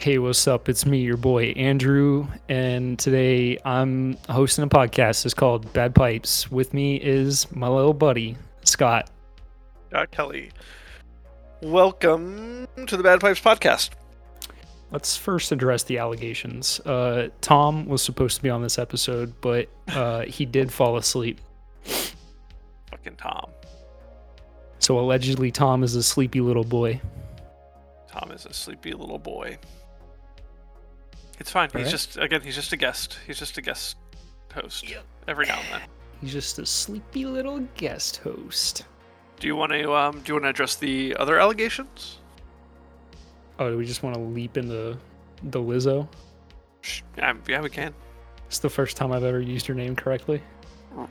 Hey, what's up? It's me, your boy Andrew, and today I'm hosting a podcast. It's called Bad Pipes. With me is my little buddy Scott. Uh, Kelly. Welcome to the Bad Pipes podcast. Let's first address the allegations. Uh, Tom was supposed to be on this episode, but uh, he did fall asleep. Fucking Tom. So allegedly, Tom is a sleepy little boy. Tom is a sleepy little boy. It's fine. He's Alright. just again. He's just a guest. He's just a guest host every now and then. He's just a sleepy little guest host. Do you want to um? Do you want to address the other allegations? Oh, do we just want to leap into the Lizzo? Yeah, yeah, we can. It's the first time I've ever used your name correctly.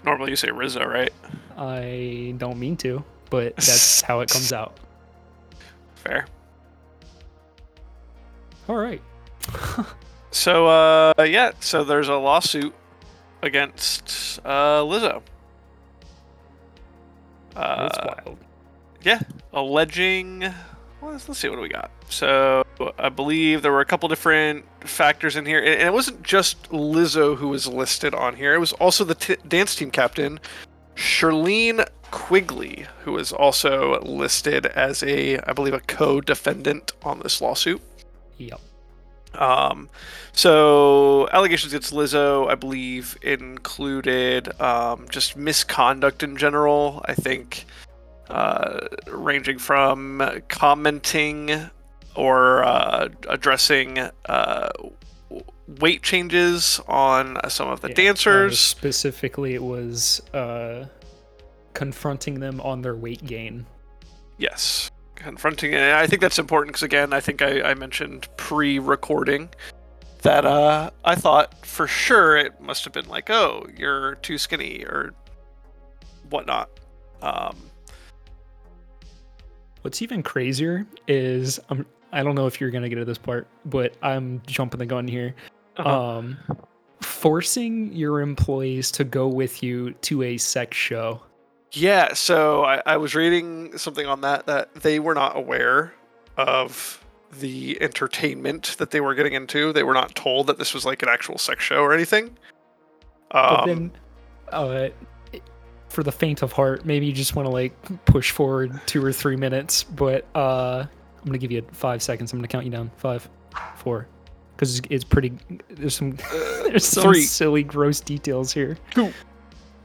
Normally you say Rizzo, right? I don't mean to, but that's how it comes out. Fair. All right. So uh, yeah. So there's a lawsuit against uh Lizzo. Uh, That's wild. Yeah, alleging. Well, let's, let's see what do we got. So I believe there were a couple different factors in here, and, and it wasn't just Lizzo who was listed on here. It was also the t- dance team captain, Shirlene Quigley, who was also listed as a, I believe, a co-defendant on this lawsuit. Yep. Um, so allegations against Lizzo, I believe, included um, just misconduct in general. I think uh, ranging from commenting or uh, addressing uh, weight changes on some of the Yeah, dancers. specifically, it was uh, confronting them on their weight gain. Yes. Confronting it. I think that's important because, again, I think I, I mentioned pre recording that uh, I thought for sure it must have been like, oh, you're too skinny or whatnot. Um, What's even crazier is I'm, I don't know if you're gonna get to this part, but I'm jumping the gun here. Uh-huh. Um, forcing your employees to go with you to a sex show. Yeah, so I, I was reading something on that that they were not aware of the entertainment that they were getting into. They were not told that this was like an actual sex show or anything. Um, then, uh, for the faint of heart, maybe you just want to like push forward two or three minutes. But uh, I'm gonna give you five seconds. I'm gonna count you down. Five, four, because it's, it's pretty. There's some there's some three. silly, gross details here. Two.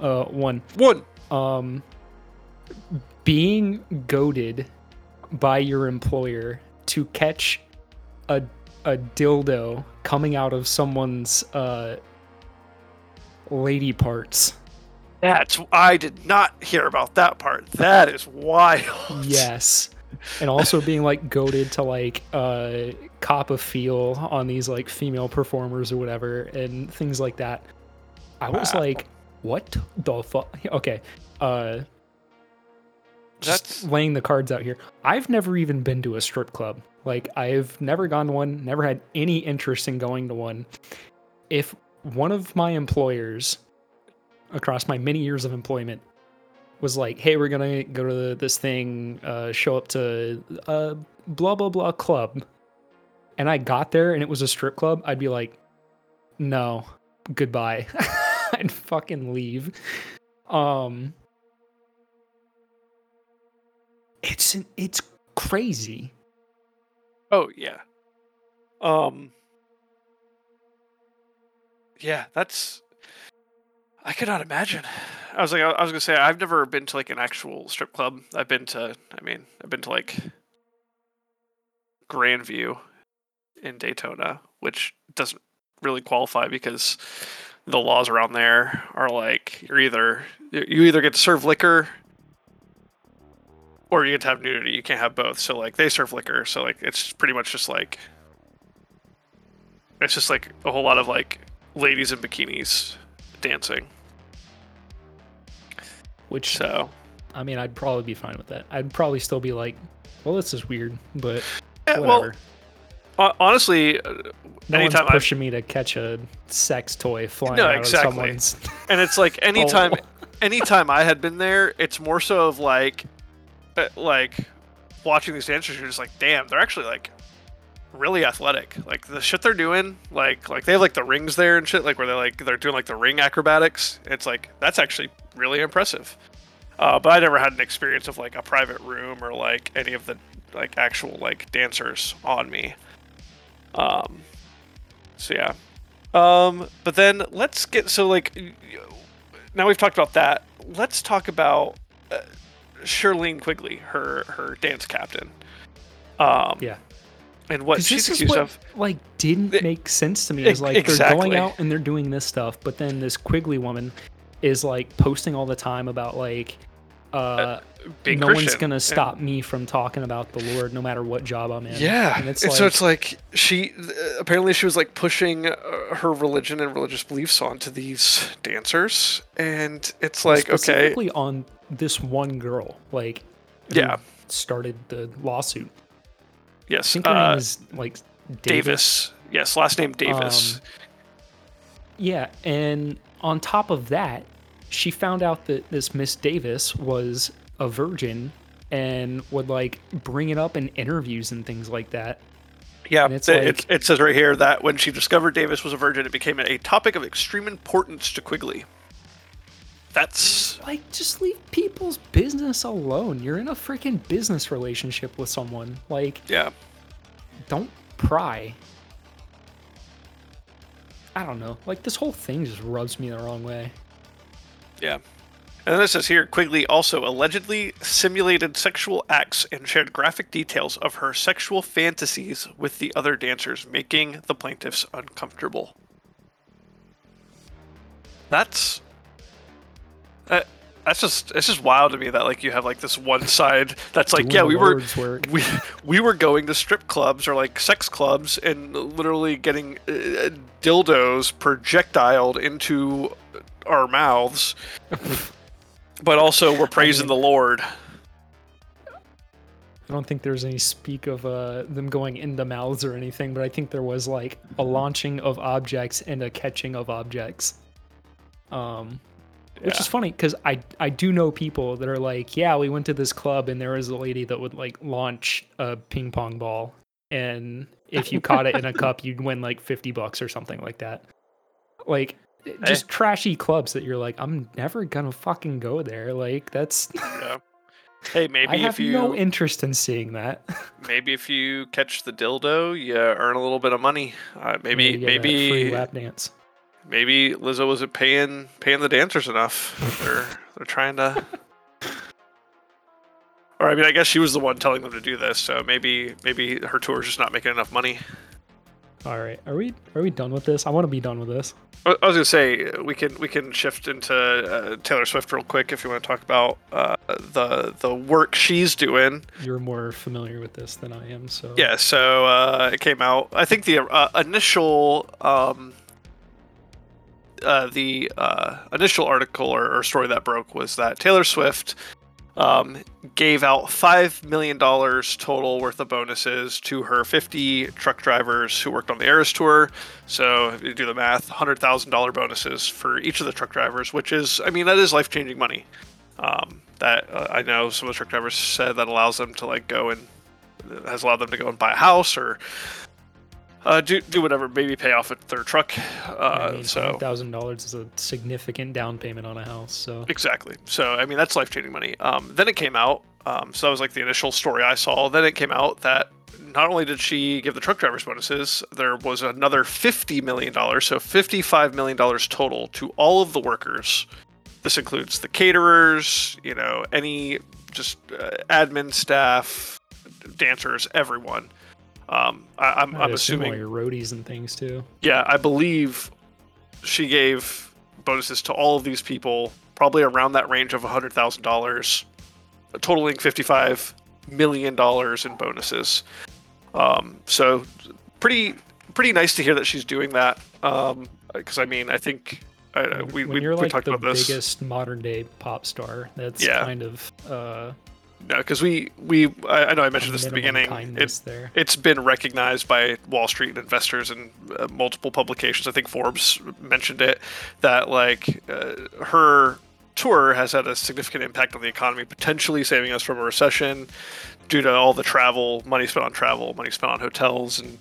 Uh, one. one. Um, being goaded by your employer to catch a a dildo coming out of someone's uh lady parts. That's I did not hear about that part. That is wild. Yes. And also being like goaded to like uh cop a feel on these like female performers or whatever and things like that. I was Wow. like, what the fuck? Okay. Uh just That's- laying the cards out here. I've never even been to a strip club. Like I've never gone to one, never had any interest in going to one. If one of my employers across my many years of employment was like, "Hey, we're gonna go to this thing, uh, show up to a blah blah blah club," and I got there and it was a strip club, I'd be like, "No, goodbye." I'd fucking leave. Um, it's it's crazy. Oh yeah. Um. Yeah, that's. I could not imagine. I was like, I was gonna say, I've never been to like an actual strip club. I've been to, I mean, I've been to like Grandview in Daytona, which doesn't really qualify because the laws around there are like you're either you either get to serve liquor or you get to have nudity. You can't have both. So like they serve liquor, so like it's pretty much just like it's just like a whole lot of like ladies in bikinis dancing. Which So I mean, I'd probably be fine with that. I'd probably still be like, "Well, this is weird," but yeah, whatever. hon- honestly, uh, no anytime one's I've pushing me to catch a sex toy flying No, out exactly. of someone's. and it's like anytime anytime I had been there, it's more so of like uh, like watching these dancers. You're just like, damn, they're actually like really athletic. Like the shit they're doing, like like they have like the rings there and shit, like where they're like they're doing like the ring acrobatics. It's like that's actually really impressive. Uh, but I never had an experience of like a private room or like any of the like actual like dancers on me. Um, so yeah. Um, but then let's get so like now we've talked about that. Let's talk about uh, Shirlene Quigley, her her dance captain. Um, Yeah. and what she's accused what, of. like didn't It- make sense to me. Is like they're going out and they're doing this stuff, but then this Quigley woman is like posting all the time about like uh, no one's gonna And- stop me from talking about the Lord, no matter what job I'm in. Yeah, and it's and like, so it's like she uh, apparently she was like pushing uh, her religion and religious beliefs onto these dancers, and it's like okay, specifically on this one girl, like Yeah. started the lawsuit. I yes, think her uh, name is like Davis. Davis. Yes, last name Davis. Um, Yeah, and on top of that, she found out that this Miss Davis was a virgin and would like bring it up in interviews and things like that. yeah, it's it, like- it, it says right here that when she discovered Davis was a virgin, it became a topic of extreme importance to Quigley. That's Like, just leave people's business alone. You're in a freaking business relationship with someone. Like, yeah, don't pry. I don't know. Like, this whole thing just rubs me the wrong way. Yeah. And this is here Quigley also allegedly simulated sexual acts and shared graphic details of her sexual fantasies with the other dancers, making the plaintiffs uncomfortable. That's that, that's just it's just wild to me that like you have like this one side that's like Doing yeah we were we we were going to strip clubs or like sex clubs and literally getting uh, dildos projectiled into our mouths but also we're praising the lord I don't think there's any speak of uh, them going in the mouths or anything, but I think there was like a launching of objects and a catching of objects. Um, which Yeah. is funny because I I do know people that are like, yeah, we went to this club and there was a lady that would like launch a ping pong ball, and if you caught it in a cup, you'd win like fifty bucks or something like that. Like just trashy clubs that you're like, I'm never gonna fucking go there. Like that's yeah. hey maybe I have if you no interest in seeing that. maybe if you catch the dildo you earn a little bit of money uh, maybe maybe free lap dance. maybe Lizzo wasn't paying paying the dancers enough. they're they're trying to. Or I mean, I guess she was the one telling them to do this, so maybe maybe her tour's just not making enough money. All right, are we are we done with this? I want to be done with this. I was gonna say uh, we can we can shift into uh, Taylor Swift real quick if you want to talk about uh, the the work she's doing. You're more familiar with this than I am, so Yeah, so uh, it came out. I think the uh, initial um, uh, the uh, initial article or, or story that broke was that Taylor Swift um, gave out five million dollars total worth of bonuses to her 50 truck drivers who worked on the Eras tour. So if you do the math, hundred thousand dollar bonuses for each of the truck drivers, which is, I mean, that is life changing money. Um, that uh, I know some of the truck drivers said that allows them to like go and has allowed them to go and buy a house or uh, do do whatever, maybe pay off their truck. Uh, I mean, so thousand dollars is a significant down payment on a house. So exactly. So I mean, that's life changing money. Um, then it came out. Um, so that was like the initial story I saw. Then it came out that not only did she give the truck drivers bonuses, there was another fifty million dollars, so fifty-five million dollars total to all of the workers. This includes the caterers, you know, any just uh, admin staff, dancers, everyone. Um, I, I'm, I'd I'm all assuming your roadies and things too. yeah, I believe she gave bonuses to all of these people, probably around that range of hundred thousand dollars, totaling fifty-five million dollars in bonuses. Um, so pretty pretty nice to hear that she's doing that. Because I mean, I think uh, we when we, you're we like the about this. biggest modern day pop star, that's Yeah. kind of uh, No, because we we I, I know I mentioned this at the beginning. It, it's been recognized by Wall Street investors and uh, multiple publications. I think Forbes mentioned it that like uh, her tour has had a significant impact on the economy, potentially saving us from a recession due to all the travel, money spent on travel, money spent on hotels and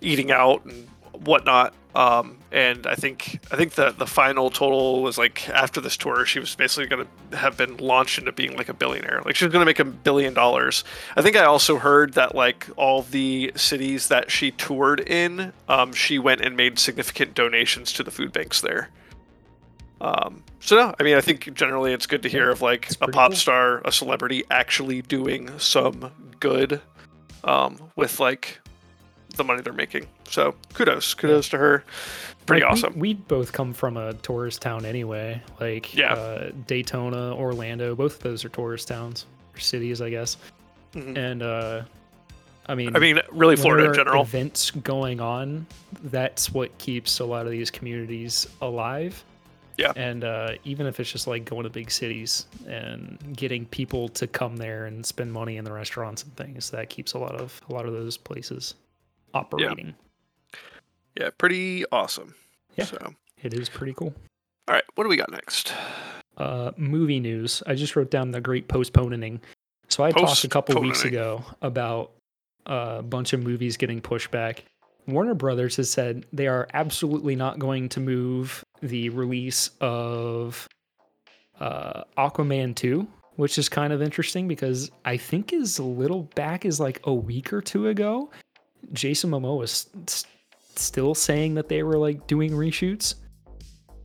eating out and whatnot. Um, and I think I think the the final total was like after this tour, she was basically going to have been launched into being like a billionaire. Like she was going to make a billion dollars. I think I also heard that like all the cities that she toured in, um, she went and made significant donations to the food banks there. Um, so no, I mean I think generally it's good to hear Yeah, of like a pop cool. star, a celebrity actually doing some good um, with like the money they're making. So kudos, kudos to her. Pretty Like, awesome. We, both come from a tourist town anyway. Like Yeah. uh, Daytona, Orlando, both of those are tourist towns or cities, I guess. Mhm. And uh, I mean, I mean, really Florida in general. Events going on. That's what keeps a lot of these communities alive. Yeah. And uh, even if it's just like going to big cities and getting people to come there and spend money in the restaurants and things, that keeps a lot of a lot of those places operating. Yeah, pretty awesome. Yeah. So, It is pretty cool. all right, what do we got next? uh, movie news. I just wrote down the great postponing. So I talked a couple weeks ago about a bunch of movies getting pushed back. Warner Brothers has said they are absolutely not going to move the release of uh, Aquaman 2, which is kind of interesting because I think as little back as like a week or two ago, Jason Momoa was s- still saying that they were like doing reshoots.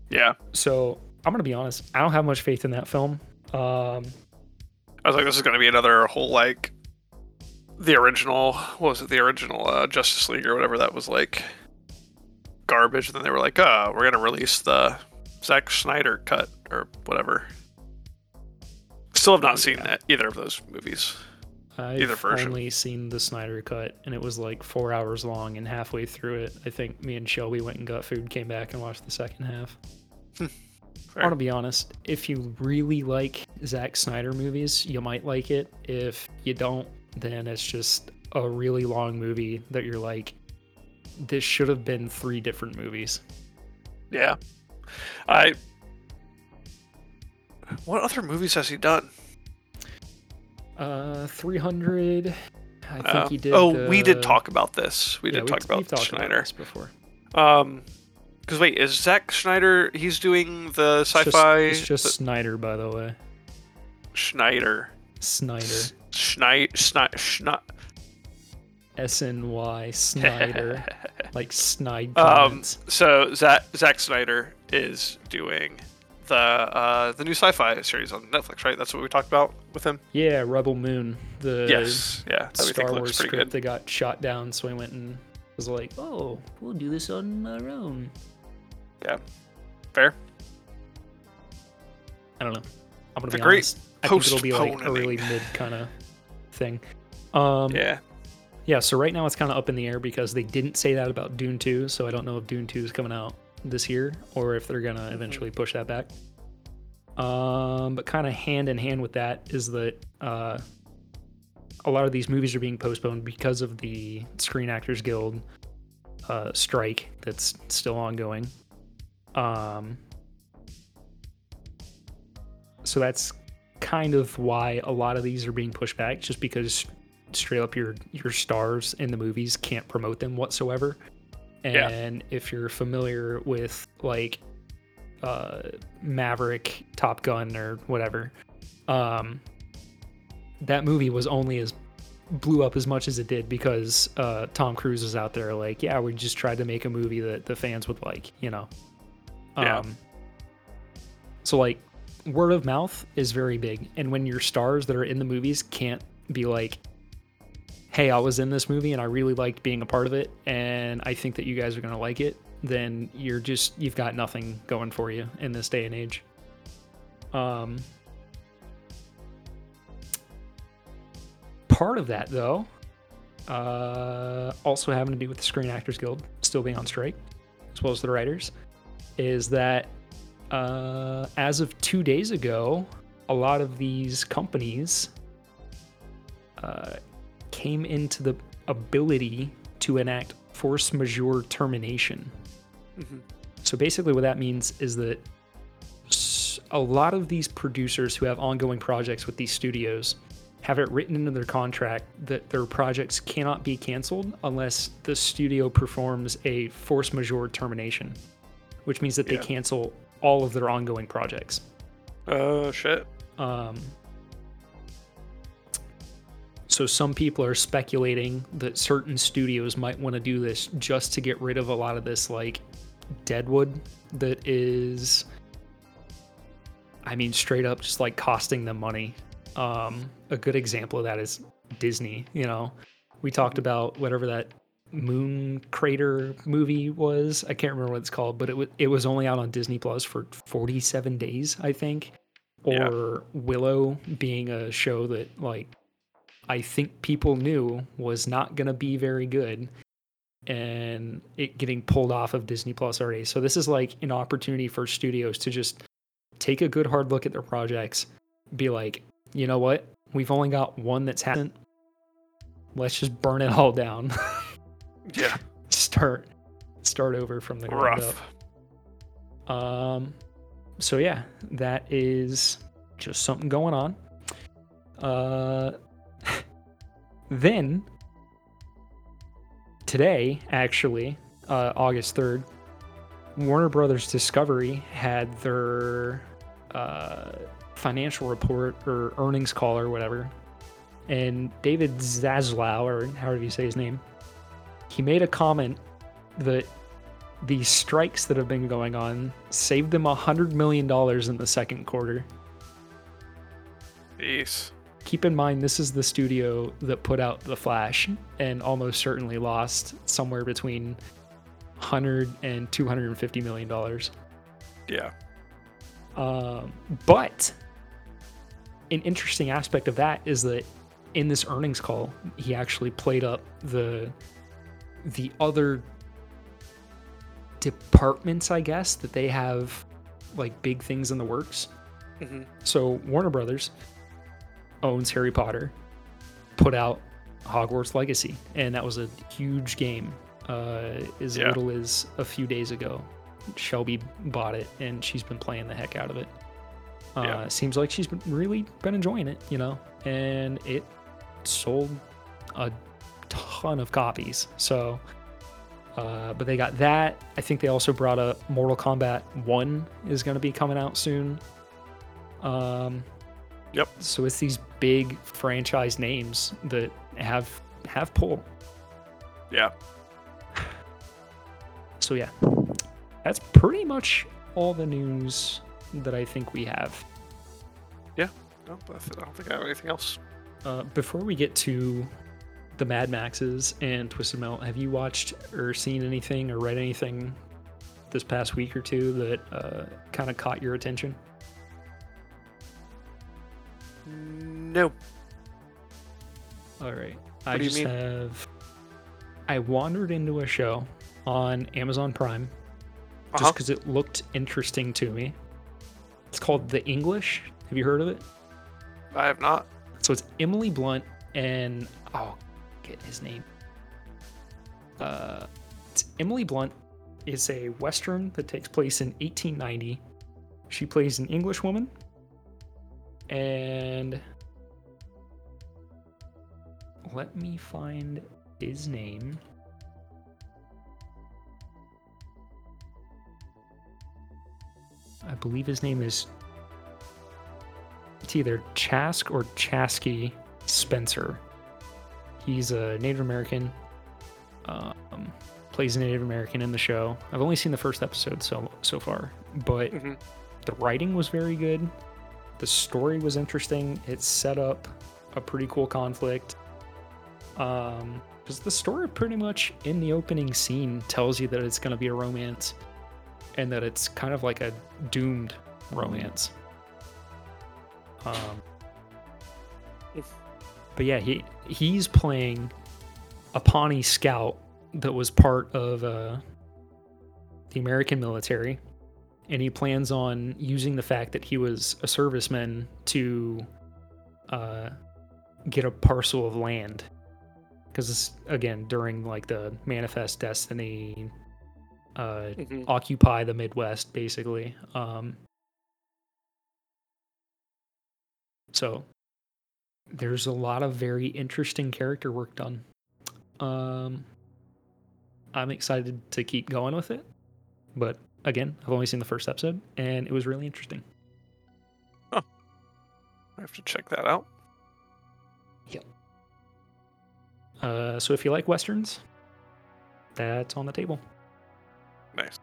Yeah, So I'm gonna be honest. I don't have much faith in that film. Um, I was like, this is going to be another whole like the original. What was it? The original uh, Justice League or whatever that was like garbage. And then they were like, oh, we're going to release the Zack Snyder cut or whatever. Still have not seen Yeah. that, either of those movies. I've version. only seen the Snyder cut, and it was like four hours long. And halfway through it, I think me and Shelby went and got food, came back, and watched the second half. Hmm. I Fair. want to be honest. If you really like Zack Snyder movies, you might like it. If you don't, then it's just a really long movie that you're like, this should have been three different movies. Yeah. I. What other movies has he done? Uh, 300. I think Uh, he did. oh, we did talk about this. We yeah, did talk we've about Schneider. this before. Um, because wait, is Zack Schneider? He's doing the sci-fi. It's just, the- Snyder, by the way. Schneider. Snyder. Schneid. Schneid. Schneid. S N Y Snyder. like Snide Um, so Zack Zack Snyder is doing the uh the new sci-fi series on Netflix, right? That's what we talked about with him. yeah, Rebel Moon. The yes. Yeah. Star Wars script good. that got shot down, so I went and was like, oh, we'll do this on our own. Yeah, fair. I don't know. I'm gonna It's be great honest. I think it'll be like a really mid kind of thing. Um, Yeah. Yeah, so right now it's kind of up in the air because they didn't say that about Dune 2, so I don't know if Dune 2 is coming out this year or if they're going to eventually push that back. Um, but kind of hand in hand with that is that uh, a lot of these movies are being postponed because of the Screen Actors Guild uh, strike that's still ongoing. Um, so that's kind of why a lot of these are being pushed back, just because straight up your your stars in the movies can't promote them whatsoever. Yeah. And if you're familiar with like uh Maverick, Top Gun or whatever, um that movie was only as blew up as much as it did because uh Tom Cruise was out there like, yeah, we just tried to make a movie that the fans would like, you know. Yeah. Um so like word of mouth is very big and when your stars that are in the movies can't be like hey i was in this movie and i really liked being a part of it and i think that you guys are going to like it then you're just you've got nothing going for you in this day and age. Um part of that though uh also having to do with the screen actors guild still being on strike as well as the writers is that uh, as of two days ago, a lot of these companies uh, came into the ability to enact force majeure termination. Mhm. So basically, what that means is that a lot of these producers who have ongoing projects with these studios have it written into their contract that their projects cannot be canceled unless the studio performs a force majeure termination, which means that they cancel all of their ongoing projects. Oh shit. Um, so some people are speculating that certain studios might want to do this just to get rid of a lot of this like deadwood that is I mean straight up just like costing them money. Um, a good example of that is Disney, you know. We talked about whatever that moon crater movie was. I can't remember what it's called, but it was it was only out on Disney Plus for 47 days, I think Yeah. or Willow being a show that like I think people knew was not going to be very good and it getting pulled off of Disney Plus already. So this is like an opportunity for studios to just take a good hard look at their projects, be like, "You know what? We've only got one that's hasn't. Let's just burn it all down. Yeah. start start over from the ground up." Rough. Um, so yeah, that is just something going on. Uh, then today, actually, uh, August third, Warner Brothers Discovery had their uh, financial report or earnings call or whatever, and David Zaslav, or however you say his name, he made a comment that the strikes that have been going on saved them a hundred million dollars in the second quarter. Jeez. Keep in mind, this is the studio that put out The Flash and almost certainly lost somewhere between 100 and 250 million dollars. Yeah. Um, but an interesting aspect of that is that in this earnings call, he actually played up the the other departments, I guess, that they have like big things in the works. hmm So Warner Brothers owns Harry Potter, put out Hogwarts Legacy, and that was a huge game. Uh, as Yeah. little as a few days ago, Shelby bought it, and she's been playing the heck out of it. Uh, Yeah. Seems like she's been really been enjoying it, you know, and it sold a ton of copies. So, uh, but they got that. I think they also brought up Mortal Kombat One is going to be coming out soon. Um, Yep. so it's these big franchise names that have have pull. Yeah. So yeah, that's pretty much all the news that I think we have. Yeah. No. I don't think I have anything else. Uh, before we get to the Mad Maxes and Twisted Metal, have you watched or seen anything or read anything this past week or two that uh, kind of caught your attention? No. All right. I do you just mean? have. I wandered into a show on Amazon Prime just Uh-huh. because it looked interesting to me. It's called The English. Have you heard of it? I have not. So it's Emily Blunt and oh, get his name. Uh, it's Emily Blunt is a western that takes place in 1890. She plays an English woman, and let me find his name. I believe his name is it's either Chask or Chasky Spencer. He's a Native American. Um, plays a Native American in the show. I've only seen the first episode so so far, but hmm the writing was very good. The story was interesting. It set up a pretty cool conflict. Um, because the story pretty much in the opening scene tells you that it's going to be a romance, and that it's kind of like a doomed romance. Um, but yeah, he he's playing a Pawnee scout that was part of uh, the American military, and he plans on using the fact that he was a serviceman to uh, get a parcel of land. Because again, during like the Manifest Destiny, uh, hmm occupy the Midwest, basically. Um, So there's a lot of very interesting character work done. Um, I'm excited to keep going with it, but again, I've only seen the first episode, and it was really interesting. I have to check that out. Yep. Uh, so if you like westerns, that's on the table. Nice.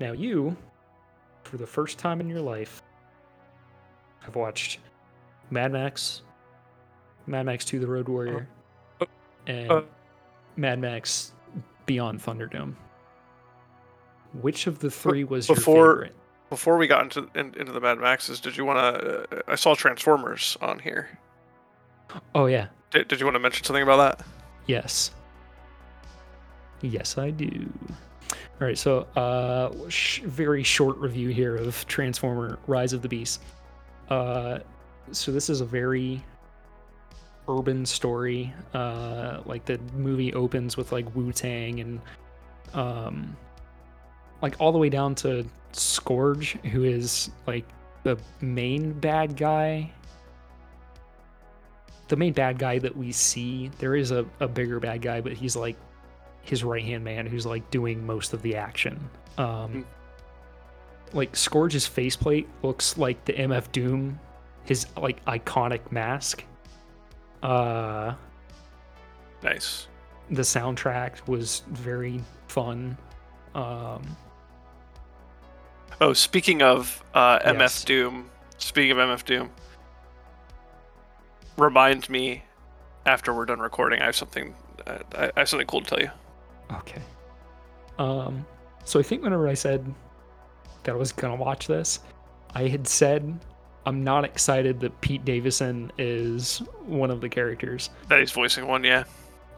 Now you, for the first time in your life, have watched Mad Max, Mad Max 2: The Road Warrior, Uh, and uh. Mad Max Beyond Thunderdome. Which of the three was before- your favorite? Before we got into in, into the Mad Maxes, did you want to? Uh, I saw Transformers on here. Oh yeah, Did, did you want to mention something about that? Yes. Yes, I do. All right, so uh, sh- very short review here of Transformer: Rise of the Beast. Uh, so this is a very urban story. Uh, like the movie opens with like Wu Tang and um, like all the way down to Scourge, who is like the main bad guy the main bad guy that we see, there is a, a bigger bad guy, but he's like his right hand man who's like doing most of the action. Um, Mm. like Scourge's faceplate looks like the MF Doom, his like iconic mask. Uh, Nice. the soundtrack was very fun. Um, Oh, speaking of uh, MF Yes. Doom, speaking of MF Doom, remind me after we're done recording. I have something. Uh, I I have something cool to tell you. Okay. Um, so I think whenever I said that I was gonna watch this, I had said I'm not excited that Pete Davidson is one of the characters. That he's voicing one, yeah.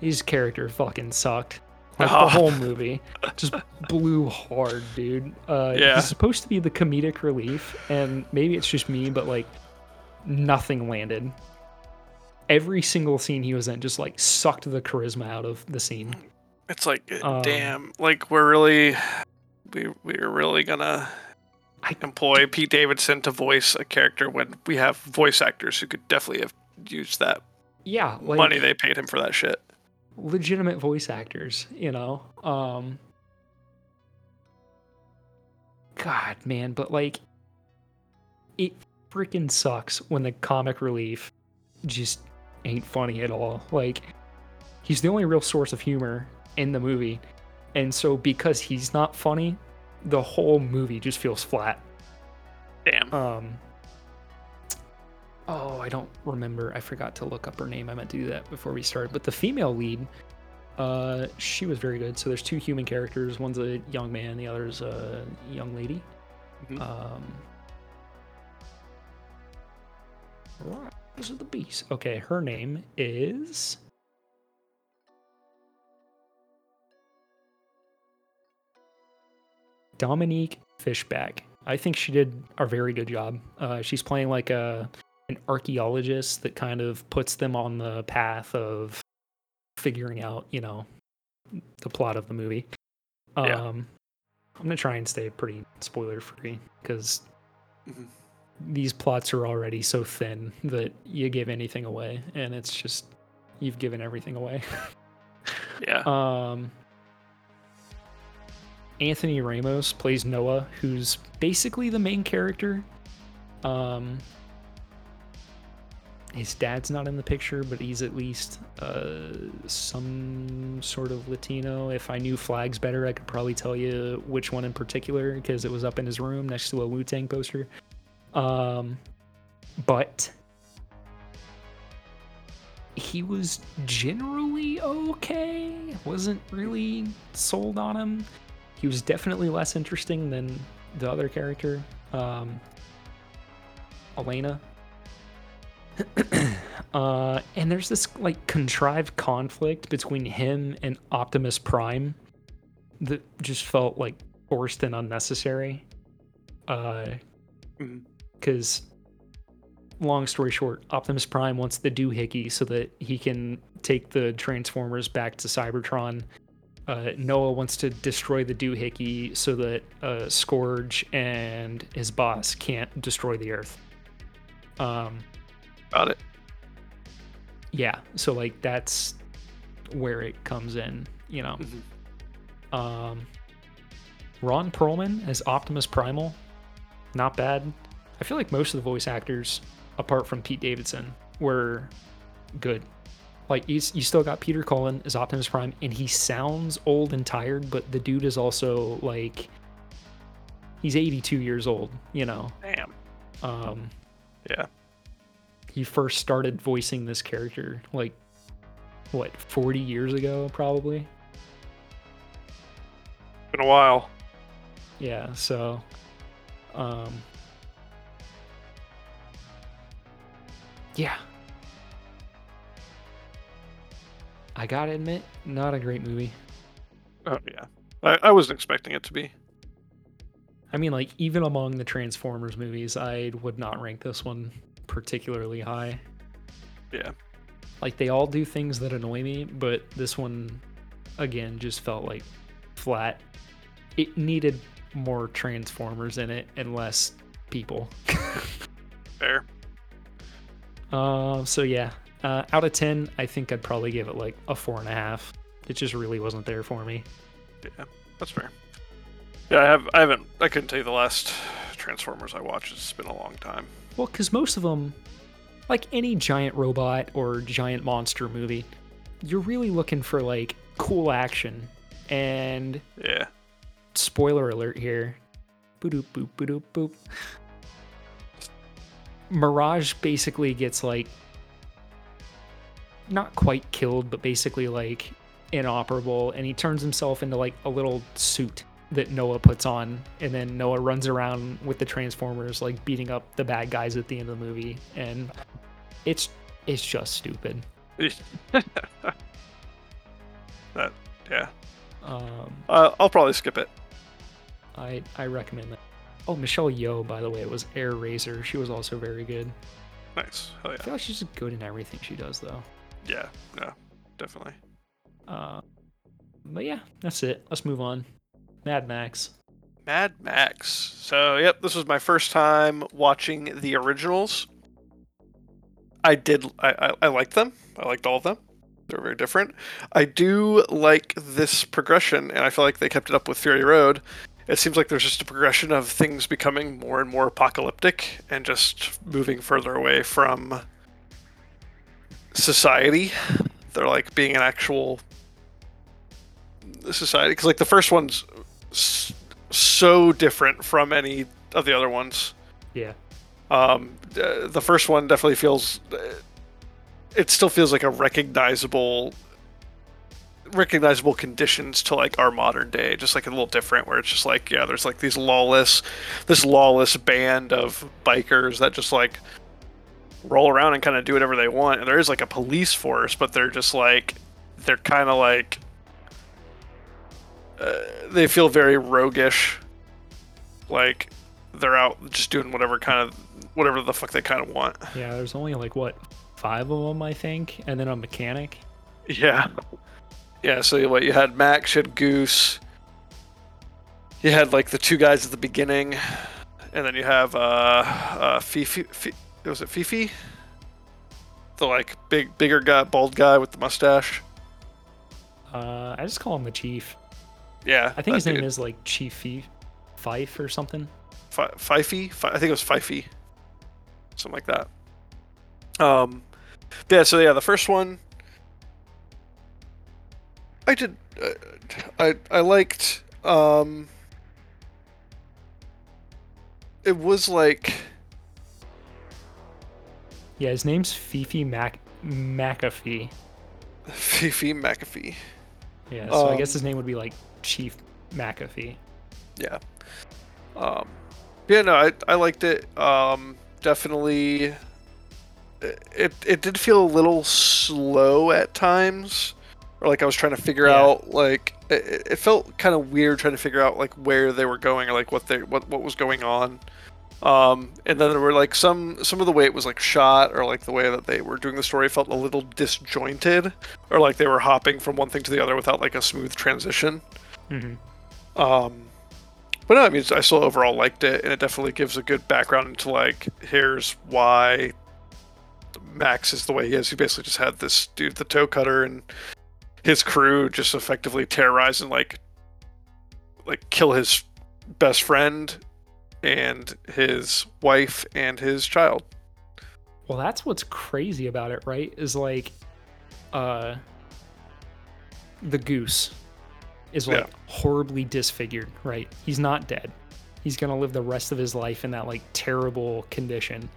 His character fucking sucked. Like Oh. the whole movie just blew hard, dude. Uh, Yeah. He's supposed to be the comedic relief, and maybe it's just me, but like nothing landed. Every single scene he was in just like sucked the charisma out of the scene. It's like, Um, damn, like we're really, we we're really gonna I- employ Pete Davidson to voice a character when we have voice actors who could definitely have used that Yeah, like money they paid him for that shit. Legitimate voice actors, you know. Um God, man, but like it freaking sucks when the comic relief just ain't funny at all. Like he's the only real source of humor in the movie. And so because he's not funny, the whole movie just feels flat. Damn. Um Oh, I don't remember. I forgot to look up her name. I meant to do that before we started. But the female lead, uh, she was very good. So there's two human characters. One's a young man, the other's a young lady. Mhm. Um, Rise of the Beast. Okay, her name is. Dominique Fishback. I think she did a very good job. Uh, she's playing like a an archaeologist that kind of puts them on the path of figuring out, you know, the plot of the movie. Um, Yeah. I'm gonna try and stay pretty spoiler free because Mhm. these plots are already so thin that you give anything away, and it's just you've given everything away. Yeah. Um, Anthony Ramos plays Noah, who's basically the main character. Um, his dad's not in the picture, but he's at least uh, some sort of Latino. If I knew flags better, I could probably tell you which one in particular because it was up in his room next to a Wu Tang poster. Um, but he was generally okay. Wasn't really sold on him. He was definitely less interesting than the other character, um, Elena. Uh, and there's this like contrived conflict between him and Optimus Prime that just felt like forced and unnecessary. Uh, because long story short, Optimus Prime wants the doohickey so that he can take the Transformers back to Cybertron. Uh, Noah wants to destroy the doohickey so that uh, Scourge and his boss can't destroy the Earth. Um, Got it. yeah, so like that's where it comes in, you know. Mhm. Um, Ron Perlman as Optimus Primal, not bad. I feel like most of the voice actors, apart from Pete Davidson, were good. Like you, you still got Peter Cullen as Optimus Prime, and he sounds old and tired, but the dude is also like he's 82 years old. You know, Damn. um, Yeah. He first started voicing this character like what 40 years ago, probably. Been a while. Yeah, so um Yeah. I gotta admit, not a great movie. Oh yeah. I, I wasn't expecting it to be. I mean, like, even among the Transformers movies, I would not rank this one particularly high. Yeah. Like, they all do things that annoy me, but this one, again, just felt like flat. It needed more Transformers in it and less people. Fair. Uh, so yeah, uh, out of ten, I think I'd probably give it like a four and a half. It just really wasn't there for me. Yeah. That's fair. Yeah, I have I haven't I couldn't tell you the last Transformers I watched. It's been a long time. Well, because most of them, like any giant robot or giant monster movie, you're really looking for like cool action. And Yeah. spoiler alert here. Boop boop boop boop. Mirage basically gets like not quite killed, but basically like inoperable, and he turns himself into like a little suit that Noah puts on, and then Noah runs around with the Transformers, like beating up the bad guys at the end of the movie, and it's it's just stupid. that yeah. Um, Uh, I'll probably skip it. I I recommend that. Oh, Michelle Yeoh, by the way, it was Airazor. She was also very good. Nice. Hell I feel like she's just good in everything she does, though. Yeah. Yeah. Definitely. Uh, but yeah, that's it. Let's move on. Mad Max. Mad Max. So, yep, this was my first time watching the originals. I did. I, I, I liked them. I liked all of them. They're very different. I do like this progression, and I feel like they kept it up with Fury Road. It seems like there's just a progression of things becoming more and more apocalyptic and just moving further away from society. They're like being an actual society. Because, like, the first one's so different from any of the other ones. Yeah. Um, the first one definitely feels. It still feels like a recognizable, recognizable conditions to like our modern day. Just like a little different, where it's just like yeah, there's like these lawless, this lawless band of bikers that just like roll around and kind of do whatever they want. And there is like a police force, but they're just like they're kind of like uh, they feel very roguish. Like they're out just doing whatever kind of whatever the fuck they kind of want. Yeah, there's only like what five of them, I think, and then a mechanic. Yeah. Yeah, so what you had Max, you had Goose. You had like the two guys at the beginning, and then you have uh, uh Fifi. Fi- was it Fifi? The like big, bigger guy, bald guy with the mustache. Uh, I just call him the chief. Yeah, I think his name dude. is like Chief Fife or something. Fi- Fifey. Fi- I think it was Fifey, something like that. Um, yeah. So yeah, the first one, I did. Uh, I I liked. Um, it was like Yeah, his name's Fifi Mac Macaffee. Fifi Macaffee. Yeah, so I Um, guess his name would be like Chief Macaffee. Yeah. Um, yeah, no, I, I liked it. Um, definitely. It it did feel a little slow at times, or like I was trying to figure Yeah. out like it, it felt kind of weird trying to figure out like where they were going or like what they what what was going on. Um, and then there were like some some of the way it was like shot or like the way that they were doing the story felt a little disjointed, or like they were hopping from one thing to the other without like a smooth transition. Hmm Um, but no, I mean, I still overall liked it, and it definitely gives a good background into like here's why Max is the way he is. He basically just had this dude, the toe cutter, and his crew just effectively terrorize and like like kill his best friend and his wife and his child. Well, that's what's crazy about it, right? Is like uh the goose is like Yeah. horribly disfigured, right? He's not dead. He's gonna live the rest of his life in that like terrible condition.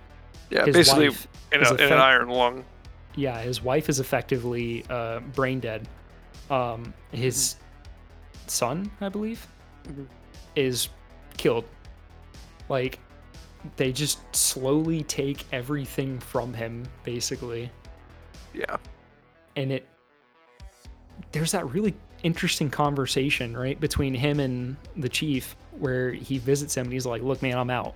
Yeah, His basically wife in, a, in an iron lung. yeah, his wife is effectively uh, brain dead. Um, his son, I believe, Mhm. is killed. Like, they just slowly take everything from him, basically. Yeah, And it. There's that really interesting conversation, right, between him and the chief, where he visits him and he's like, Look, man, I'm out.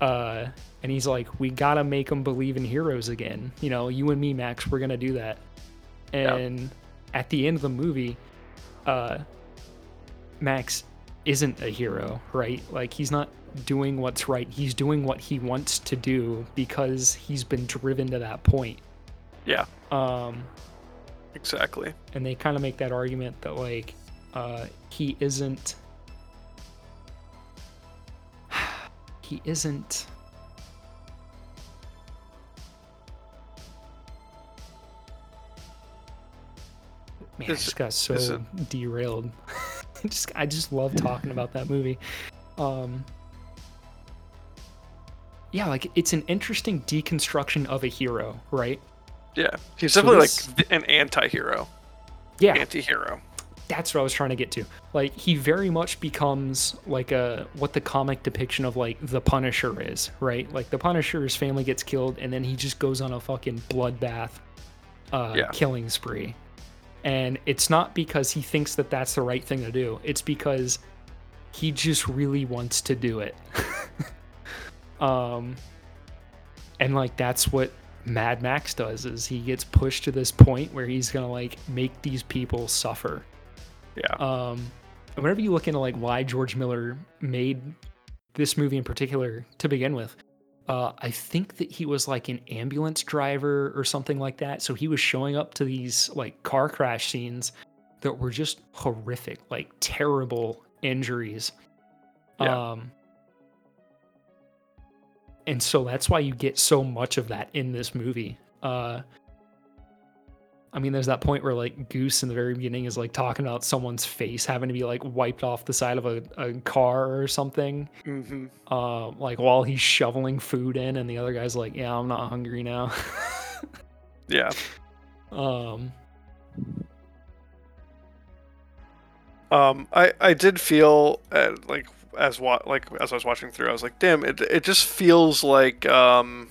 Uh, and he's like, we gotta make them believe in heroes again. You know, you and me, Max, we're gonna do that. Yeah. And at the end of the movie, uh, Max isn't a hero, right? Like he's not doing what's right. He's doing what he wants to do because he's been driven to that point. yeah, Um, exactly. and they kind of make that argument that like uh, he isn't he isn't man I just got so derailed. I just I just love talking about that movie. Um yeah like it's an interesting deconstruction of a hero right Yeah, he's So definitely this- like an anti-hero, yeah anti-hero. that's what I was trying to get to. Like he very much becomes like a what the comic depiction of like the Punisher is, right? Like the Punisher's family gets killed and then he just goes on a fucking bloodbath uh Yeah. killing spree. And it's not because he thinks that that's the right thing to do. It's because he just really wants to do it. um and like that's what Mad Max does is he gets pushed to this point where he's to like make these people suffer. Yeah, um and whenever you look into like why george miller made this movie in particular to begin with uh i think that he was like an ambulance driver or something like that. So he was showing up to these like car crash scenes that were just horrific like terrible injuries. Yeah. um and so that's why you get so much of that in this movie uh I mean, there's that point where like Goose in the very beginning is like talking about someone's face having to be like wiped off the side of a, a car or something, hmm uh, like while he's shoveling food in, and the other guy's like, "Yeah, I'm not hungry now." yeah. um, Um, I I did feel uh, like as wa- like as I was watching through, I was like, damn, it it just feels like um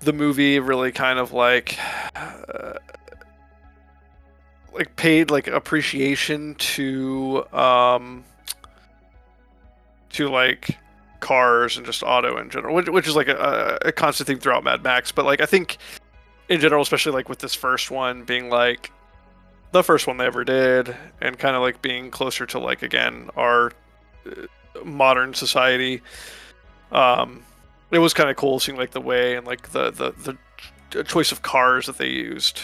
the movie really kind of like uh, like paid like appreciation to um to like cars and just auto in general, which, which is like a, a constant theme throughout Mad Max. But like I think in general, especially like with this first one being like the first one they ever did, and kind of like being closer to like again our modern society. Um, it was kind of cool seeing like the way and like the the the ch- choice of cars that they used,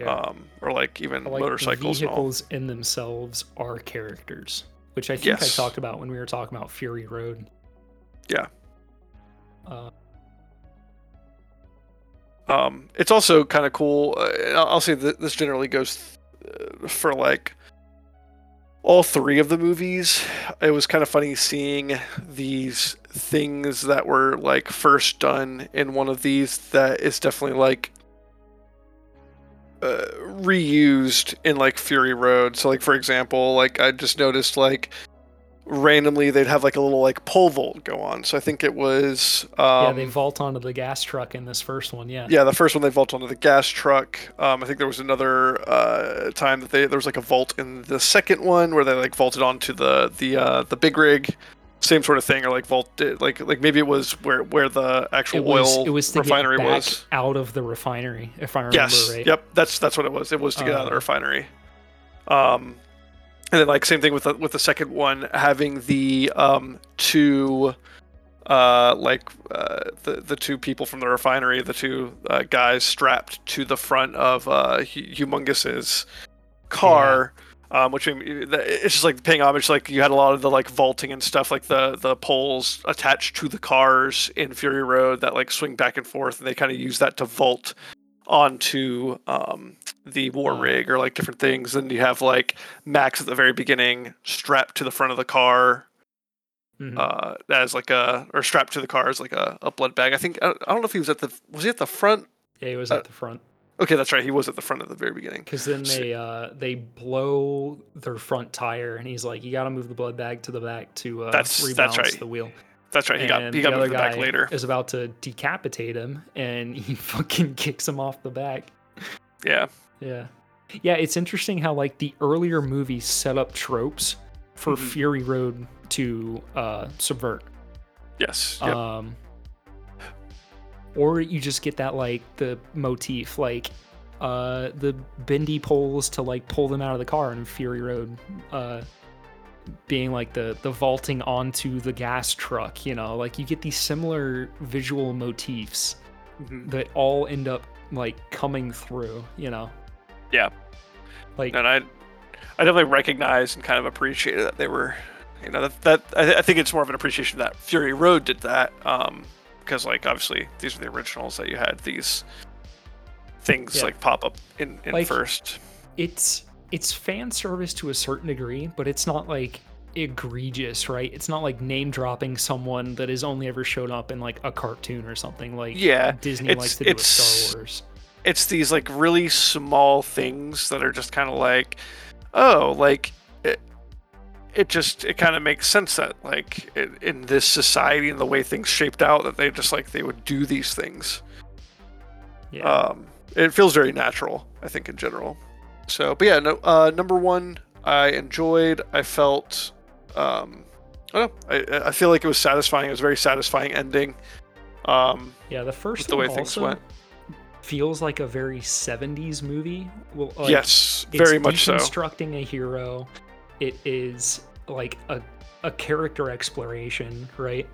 yeah. um, or like even like motorcycles. the and all. vehicles in themselves are characters, which I think Yes. I talked about when we were talking about Fury Road. Yeah. Uh, Um, it's also kind of cool. Uh, I'll I'll say that this generally goes uh, for like all three of the movies. It was kind of funny seeing these things that were like first done in one of these that is definitely like uh, reused in like Fury Road. So like for example, like I just noticed like randomly they'd have like a little like pole vault go on. So I think it was um, yeah, they vault onto the gas truck in this first one. Yeah. yeah, the first one they vault onto the gas truck. Um, I think there was another uh, time that they there was like a vault in the second one where they like vaulted onto the the uh, the big rig, same sort of thing, or like vaulted like like maybe it was where where the actual It was, oil it was to refinery get back was. out of the refinery, if I remember Yes, right. yep, that's that's what it was. It was to get out of the Uh, refinery. Um, and then like same thing with the with the second one having the um two uh like uh the the two people from the refinery the two uh, guys strapped to the front of uh Hu- humongous's car um which it's just like paying homage like you had a lot of the like vaulting and stuff like the the poles attached to the cars in fury road that like swing back and forth and they kind of use that to vault onto um the war Oh. rig or like different things and you have like max at the very beginning strapped to the front of the car Mhm. uh as like a or strapped to the car as like a, a blood bag i think I, I don't know if he was at the was he at the front yeah, he was uh, at the front okay that's right he was at the front at the very beginning because then they uh they blow their front tire, and he's like, "You got to move the blood bag to the back to uh, That's- that's right. the wheel." that's right he got he the got moved back later is about to decapitate him, and he fucking kicks him off the back. yeah Yeah. Yeah, it's interesting how like the earlier movies set up tropes for Mhm. Fury Road to uh subvert. yes yep. Um or you just get that like the motif like uh the bendy poles to like pull them out of the car in Fury Road uh being like the the vaulting onto the gas truck, you know, like you get these similar visual motifs Mhm. that all end up like coming through, you know. Yeah. Like and i i definitely recognize and kind of appreciated that they were you know that, that I, I think it's more of an appreciation that fury road did that um because like obviously these are the originals that you had these things Yeah. like pop up in, in Like- first it's it's fan service to a certain degree, but it's not like egregious, right? It's not like name dropping someone that has only ever shown up in like a cartoon or something like Yeah, Disney likes to do with Star Wars. It's these like really small things that are just kind of like oh like it, it just it kind of makes sense that like in, in this society and the way things shaped out that they just like they would do these things Yeah. um it feels very natural i think in general so but yeah no uh number one i enjoyed i felt um i don't know i i feel like it was satisfying it was a very satisfying ending um yeah, the first the way things went. Feels like a very 70s movie. Well, like, yes very much so deconstructing a hero. It is like a a character exploration, right?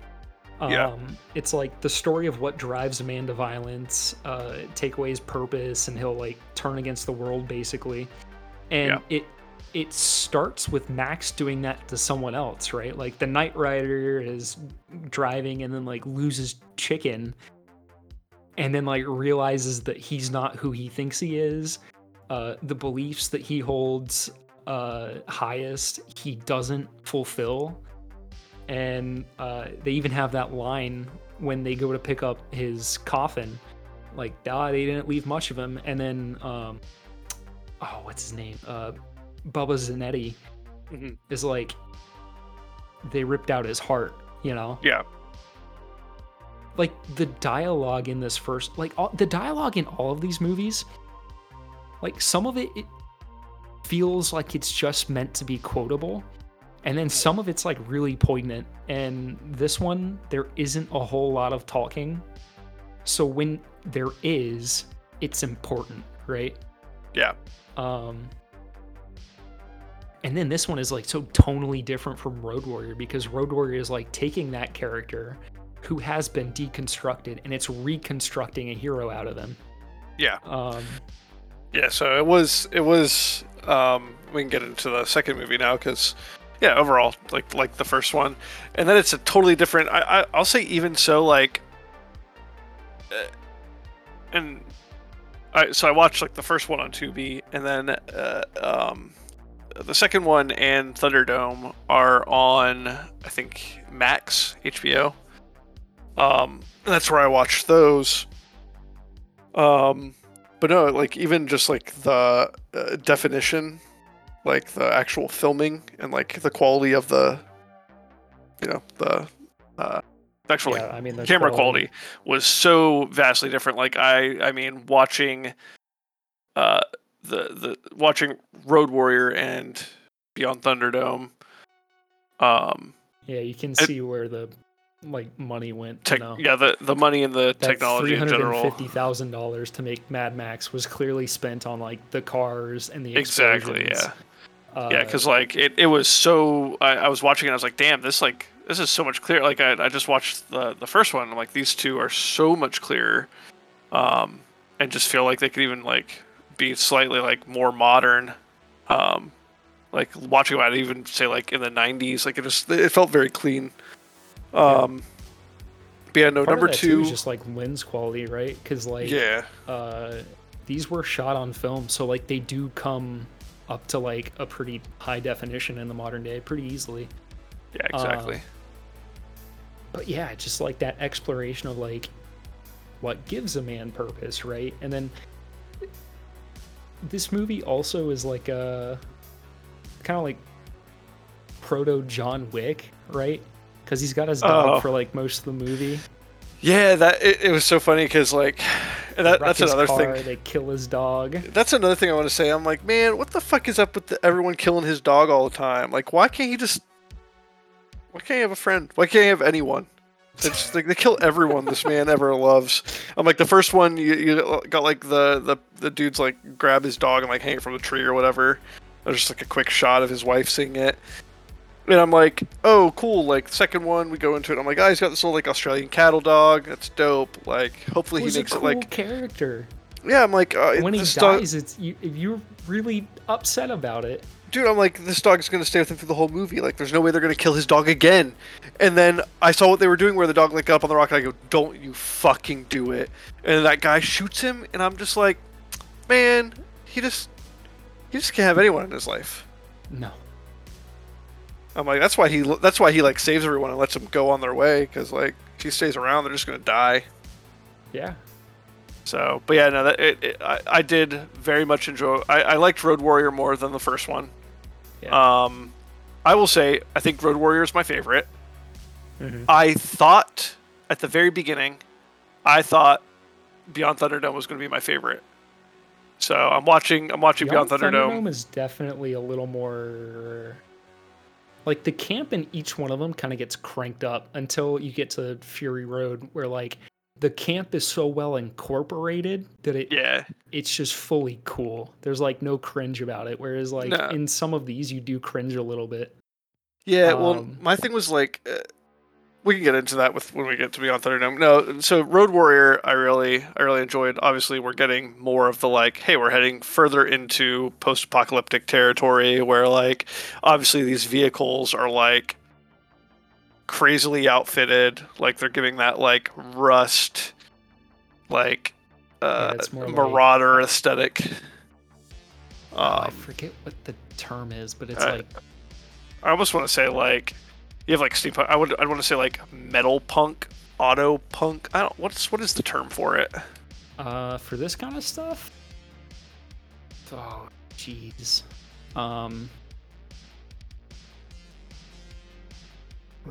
Yeah. Um, it's like the story of what drives a man to violence, uh, take away his purpose, and he'll like turn against the world, basically. And Yeah. it it starts with Max doing that to someone else, right? Like the Nightrider is driving and then like loses chicken, and then like realizes that he's not who he thinks he is. Uh, the beliefs that he holds uh, highest, he doesn't fulfill. And uh, they even have that line when they go to pick up his coffin, like, ah, they didn't leave much of him. And then, um, oh, what's his name? Uh, Bubba Zanetti Mhm. is like, they ripped out his heart, you know? yeah like the dialogue in this first like all, the dialogue in all of these movies like some of it, it feels like it's just meant to be quotable and then some of it's like really poignant and this one there isn't a whole lot of talking. So when there is it's important right? Yeah. Um and then this one is like so tonally different from road warrior because road warrior is like taking that character who has been deconstructed and it's reconstructing a hero out of them yeah um Yeah, so it was it was um we can get into the second movie now cuz yeah, overall like like the first one. And then it's a totally different I, I I'll say even so like uh, and I so I watched like the first one on Tubi and then uh, um the second one and Thunderdome are on I think Max HBO. Um that's where I watched those. Um but no like even just like the uh, definition like the actual filming and like the quality of the you know the uh the actual yeah like i mean the camera quality was so vastly different like i i mean watching uh the the watching road warrior and beyond thunderdome um yeah you can it- see where the like money went tech, you know? yeah the the money and the that technology in general $350,000 to make Mad Max was clearly spent on like the cars and the exactly yeah Uh, yeah, because like it, it was so. I, I was watching it. I was like, damn, this like this is so much clearer. Like I, I just watched the the first one. I'm like, these two are so much clearer, um, and just feel like they could even like be slightly like more modern. Um, like watching about it, even say like in the '90s, like it just it felt very clean. Um, but yeah, no, part number two. is just like lens quality, right? Because like yeah, uh, these were shot on film, so like they do come up to like a pretty high definition in the modern day pretty easily. yeah, exactly. Uh, But yeah, just like that exploration of like what gives a man purpose, right? And then this movie also is like a kind of like proto John Wick, right? Because he's got his dog Oh. for like most of the movie. yeah, that it, it was so funny because like that, that's another car, thing. They kill his dog. That's another thing I want to say. I'm like, man, what the fuck is up with the, everyone killing his dog all the time? Like, why can't he just? Why can't he have a friend? Why can't he have anyone? It's just, like they kill everyone this man ever loves. I'm like the first one you, you got like the, the the dude's like grab his dog and like hang it from the tree or whatever. There's just like a quick shot of his wife seeing it. And I'm like, oh, cool. Like, second one, we go into it. I'm like, oh, he's got this little, like, Australian cattle dog. That's dope. Like, hopefully he makes a it, cool like, character. yeah, I'm like, uh, When he this dog- dies, it's you. If you're really upset about it, dude, I'm like, this dog is gonna stay with him through the whole movie. Like, there's no way they're gonna kill his dog again. And then I saw what they were doing, where the dog like got up on the rock, and I go, "Don't you fucking do it!" And that guy shoots him, and I'm just like, man, he just, he just can't have anyone in his life. no. I'm like, that's why he, that's why he like saves everyone and lets them go on their way, because like, if he stays around, they're just gonna die. Yeah. So, but yeah, no, that it, it, I, I did very much enjoy. I, I liked Road Warrior more than the first one. Yeah. Um, I will say I think Road Warrior is my favorite. Mhm. I thought at the very beginning, I thought Beyond Thunderdome was going to be my favorite. So I'm watching. I'm watching Beyond, Thunderdome. is definitely a little more like the camp in each one of them kind of gets cranked up until you get to Fury Road, where like the camp is so well incorporated that it Yeah, it's just fully cool. There's like no cringe about it. Whereas like No. in some of these, you do cringe a little bit. yeah. well, Um, my thing was like, uh, we can get into that with when we get to be Beyond Thunderdome. No, so Road Warrior, I really, I really enjoyed. Obviously, we're getting more of the like, hey, we're heading further into post-apocalyptic territory, where like, obviously these vehicles are like crazily outfitted, like they're giving that like rust, like uh, it's more like- marauder aesthetic. I Um, forget what the term is, but it's I- like I almost want to say like you have like steampunk. I would I want to say like metal punk, auto punk. I don't. What's what is the term for it? Uh, for this kind of stuff. Oh, jeez. Um.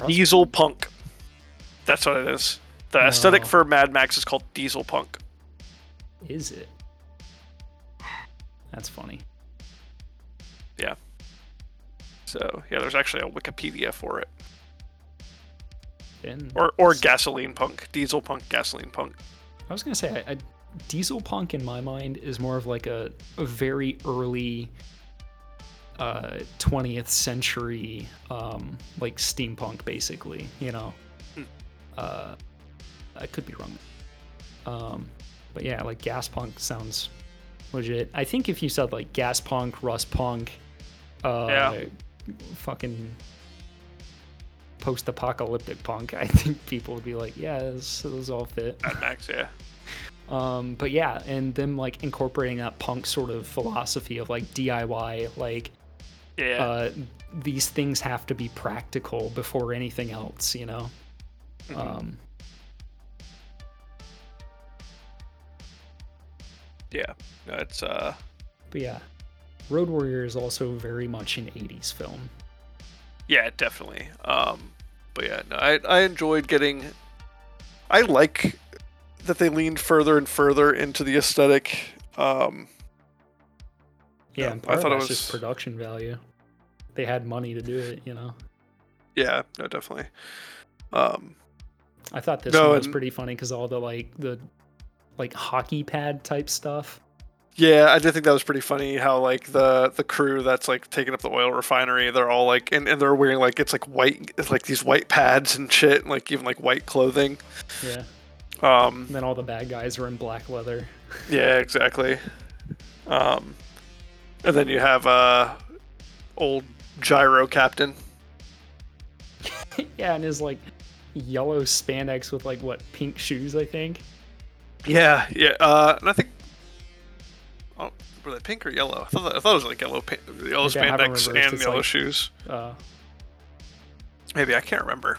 Diesel punk. That's what it is. The aesthetic for Mad Max is called diesel punk. Is it? That's funny. So yeah, there's actually a Wikipedia for it, or or gasoline punk, diesel punk, gasoline punk. I was gonna say, I, I, diesel punk in my mind is more of like a, a very early uh, 20th century, um, like steampunk, basically. You know, Hmm. uh, I could be wrong. Um, but yeah, like gas punk sounds legit. I think if you said like gas punk, rust punk, uh, Yeah. Fucking post-apocalyptic punk, I think people would be like, yeah, this, those all fit. Mad Max, yeah. Um, but yeah, and them like incorporating that punk sort of philosophy of like DIY, like Yeah. uh, these things have to be practical before anything else, you know. Mhm. Um, yeah. No, it's uh. but yeah, Road Warrior is also very much an '80s film. Yeah, definitely. Um, but yeah, no, I I enjoyed getting. I like that they leaned further and further into the aesthetic. Um, Yeah, Yeah, and I part of thought it that's just was- production value. They had money to do it, you know. yeah, no, definitely. Um, I thought this No, one was and- pretty funny because all the like the like hockey pad type stuff Yeah, I did think that was pretty funny. How like the the crew that's like taking up the oil refinery, they're all like, and, and they're wearing like it's like white, it's like these white pads and shit, and like even like white clothing. Yeah. Um, And then all the bad guys are in black leather. yeah, exactly. Um, and then you have uh, old gyro captain. yeah, and his like yellow spandex with like what pink shoes, I think. Yeah, yeah. Uh, and I think, oh, were they pink or yellow? I thought that, I thought it was like yellow, pa- yellow Maybe I have 'em spandex and It's yellow like- shoes. Uh, Maybe I can't remember.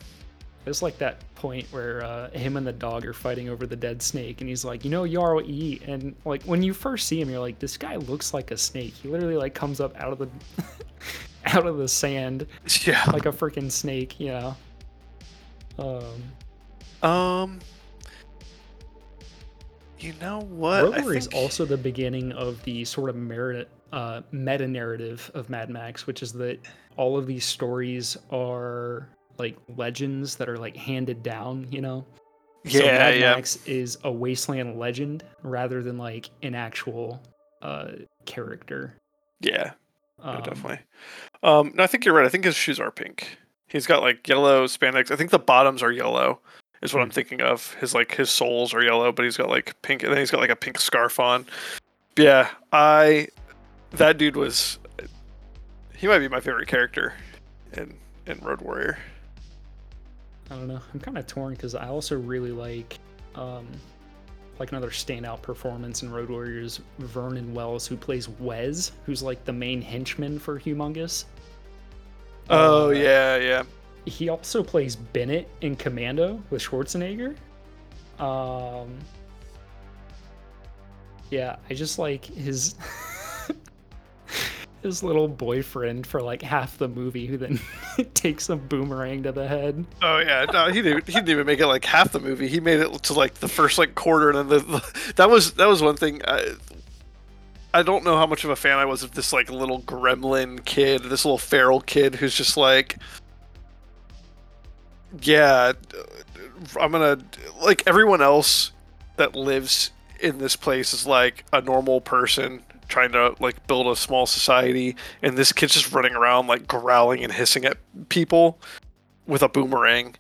It's like that point where uh, him and the dog are fighting over the dead snake, and he's like, "You know, Yarl E." And like when you first see him, you're like, "This guy looks like a snake." He literally like comes up out of the out of the sand Yeah. like a freaking snake, you know. Um, Um. You know what? I Warrior is think- also the beginning of the sort of merit, uh, meta narrative of Mad Max, which is that all of these stories are like legends that are like handed down, you know. so Yeah, Mad yeah. Max is a wasteland legend rather than like an actual uh, character. Yeah, no, Um, definitely. Um, no, I think you're right. I think his shoes are pink. He's got like yellow spandex. I think the bottoms are yellow. Is what I'm Hmm. thinking of. His like his soles are yellow, but he's got like pink, and then he's got like a pink scarf on. Yeah, I. That dude was. He might be my favorite character, in in Road Warrior. I don't know. I'm kind of torn because I also really like, um, like another standout performance in Road Warriors, Vernon Wells, who plays Wez, who's like the main henchman for Humongous. Oh Uh, yeah, yeah. He also plays Bennett in Commando with Schwarzenegger. Um, yeah, I just like his his little boyfriend for like half the movie, who then takes a boomerang to the head. Oh yeah, no, he didn't. He didn't even make it like half the movie. He made it to like the first like quarter, and then the, that was that was one thing. I, I don't know how much of a fan I was of this like little gremlin kid, this little feral kid who's just like, yeah, I'm gonna like everyone else that lives in this place is like a normal person trying to like build a small society, and this kid's just running around like growling and hissing at people with a boomerang.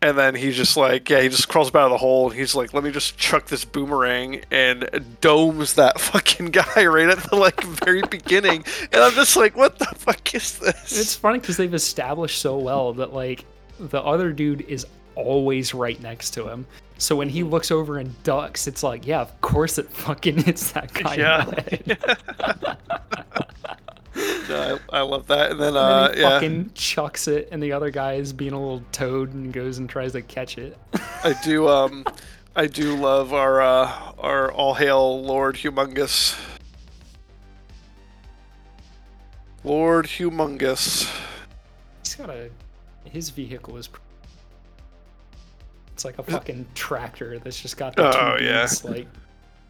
And then he's just like, yeah, he just crawls out of the hole and he's like, let me just chuck this boomerang and domes that fucking guy right at the like very beginning. And I'm just like, what the fuck is this? It's funny because they've established so well that like the other dude is always right next to him. So when he looks over and ducks, it's like, yeah, of course it fucking hits that guy. in Yeah. the head. No, I, I love that. And then, And uh, then he yeah, fucking chucks it, and the other guy is being a little toad and goes and tries to catch it. I do, um, I do love our, uh, our all hail Lord Humongous. Lord Humongous. He's got a his vehicle is. It's like a fucking tractor that's just got the Oh, two yeah. dudes like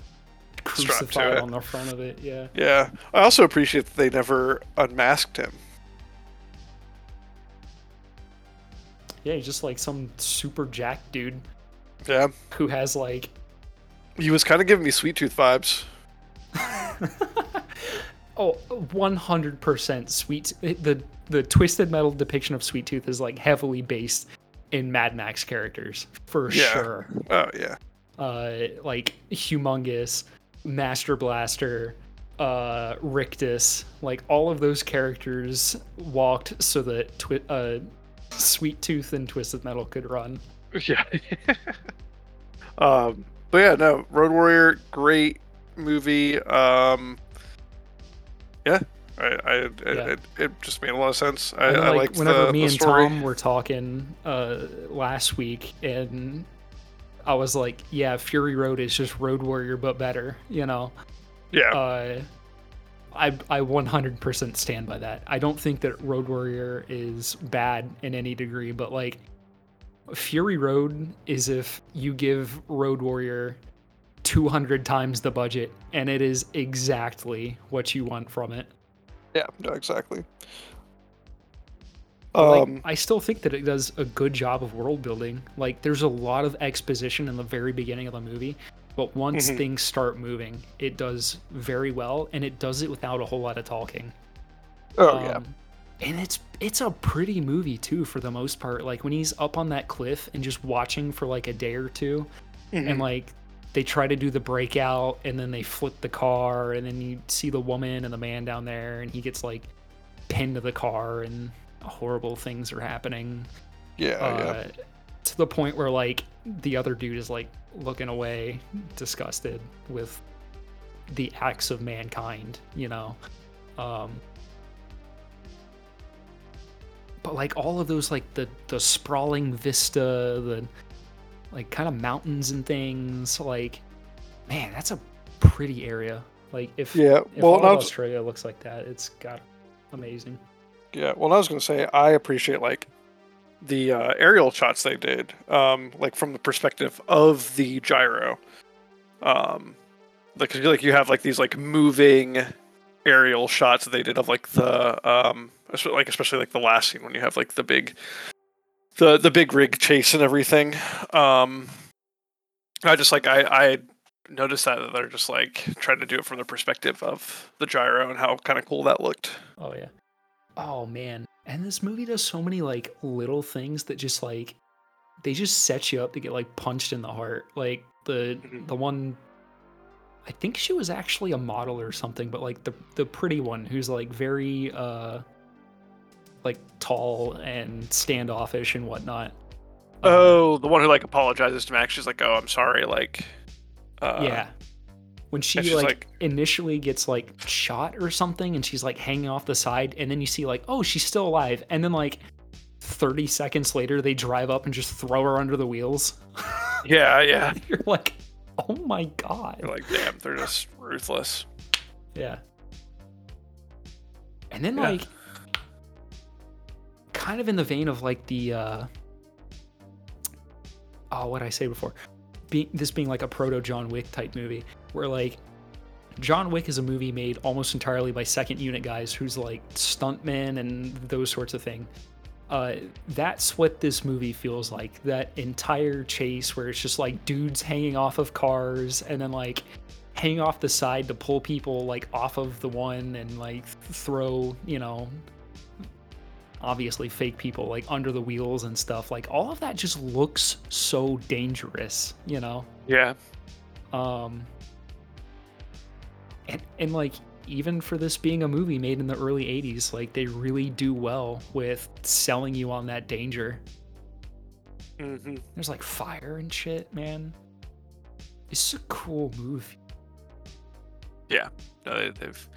crucified on the front of it. Yeah. Yeah, I also appreciate that they never unmasked him. Yeah, he's just like some super jack dude Yeah, who has like he was kind of giving me Sweet Tooth vibes. oh 100% sweet the the twisted metal depiction of sweet tooth is like heavily based in mad max characters for Yeah. sure Oh yeah, uh like humongous master blaster uh rictus like all of those characters walked so that twi- uh sweet tooth and twisted metal could run yeah. um, but yeah, no, Road Warrior, great movie. Um, yeah, I, I it, Yeah. It, it just made a lot of sense. I, I like liked whenever the, me the and story. Tom were talking uh, last week, and I was like, "Yeah, Fury Road is just Road Warrior but better," you know. yeah, Uh, I I 100% stand by that. I don't think that Road Warrior is bad in any degree, but like Fury Road is if you give Road Warrior 200 times the budget, and it is exactly what you want from it. yeah, no, exactly. But, like, Um, I still think that it does a good job of world building. Like, there's a lot of exposition in the very beginning of the movie, but once Mhm. things start moving, it does very well, and it does it without a whole lot of talking. Oh yeah. Um, and it's it's a pretty movie too for the most part. Like when he's up on that cliff and just watching for like a day or 2 Mhm. and like they try to do the breakout and then they flip the car and then you see the woman and the man down there and he gets like pinned to the car and horrible things are happening. Yeah, uh, to the point where like the other dude is like looking away disgusted with the acts of mankind you know? Um but like all of those like the the sprawling vista the like kind of mountains and things like man that's a pretty area like if yeah. if Well, was- australia looks like that it's got amazing Yeah, well, I was gonna say I appreciate like the uh, aerial shots they did, um, like from the perspective of the gyro. Um, like like you have like these like moving aerial shots that they did of like the um, like especially like the last scene when you have like the big the the big rig chase and everything. Um, I just like I I noticed that that they're just like trying to do it from the perspective of the gyro and how kind of cool that looked. Oh yeah. Oh man. And this movie does so many like little things that just like they just set you up to get like punched in the heart. Like the Mhm. the one I think she was actually a model or something, but like the the pretty one who's like very uh like tall and standoffish and whatnot. Um, Oh, the one who like apologizes to Max. She's like, "Oh, I'm sorry." Like, uh, yeah. When she like, like- initially gets like shot or something and she's like hanging off the side and then you see like oh she's still alive and then like 30 seconds later they drive up and just throw her under the wheels. yeah, yeah. You're like oh my god. You're like, damn, they're just ruthless. Yeah. And then Yeah. like kind of in the vein of like the uh oh what I say before. Be- this being like a proto John Wick type movie where like John Wick is a movie made almost entirely by second unit guys who's like stuntmen and those sorts of thing. Uh, that's what this movie feels like. That entire chase where it's just like dudes hanging off of cars and then like hang off the side to pull people like off of the one and like throw, you know, obviously fake people like under the wheels and stuff. Like all of that just looks so dangerous, you know? Yeah, Um and and like even for this being a movie made in the early 80s, like they really do well with selling you on that danger. hmm There's like fire and shit, man. It's a cool movie. no, they, they've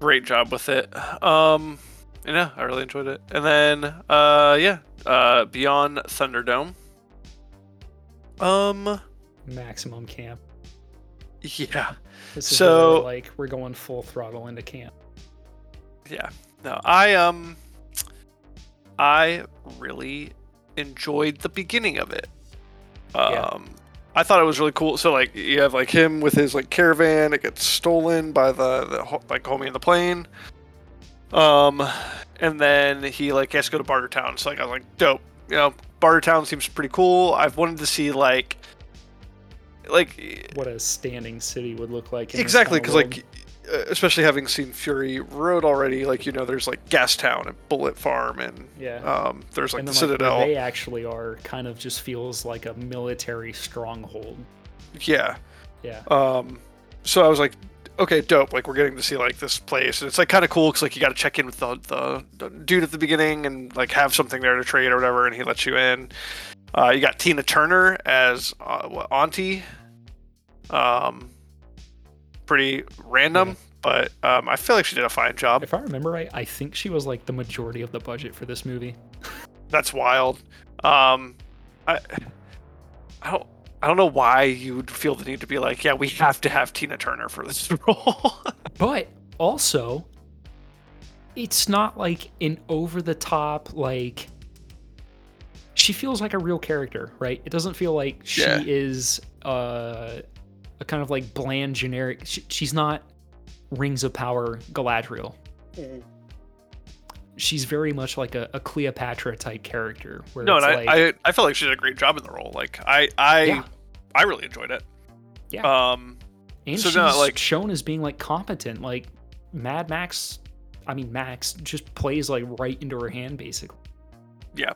great job with it. Um, yeah, I really enjoyed it. And then, uh, yeah, uh, Beyond Thunderdome. Um, Maximum camp. yeah, This is So- like we're going full throttle into camp. yeah. No, I um, I really enjoyed the beginning of it. Um, Yeah. I thought it was really cool. So like, you have like him with his like caravan. It gets stolen by the the like homie in the plane. Um, and then he like has to go to Bartertown. So like, I was like, dope. You know, Bartertown seems pretty cool. I've wanted to see like, like What a standing city would look like. in exactly because like uh, especially having seen fury road already like you know there's like gastown and bullet farm and yeah. um there's like and the then like, where citadel they actually are kind of just feels like a military stronghold. yeah Yeah. um so i was like okay dope like we're getting to see like this place and it's like kind of cool because like you got to check in with the, the the dude at the beginning and like have something there to trade or whatever and he lets you in uh you got tina turner as uh, what, auntie um pretty random Yeah. but um i feel like she did a fine job If I remember right, I think she was like the majority of the budget for this movie. That's wild. Um, I, I don't, I don't know why you would feel the need to be like, yeah, we have to have Tina Turner for this role. But also, it's not like an over the top, like, she feels like a real character, right? It doesn't feel like she Yeah. is uh, a kind of like bland, generic. She, she's not Rings of Power Galadriel. She's very much like a, a Cleopatra type character. Where no, and like, I, I, I felt like she did a great job in the role. Like, I, I, Yeah. I really enjoyed it. Yeah. Um, and so she's no, like- shown as being like competent. Like Mad Max, I mean Max just plays like right into her hand basically. yeah.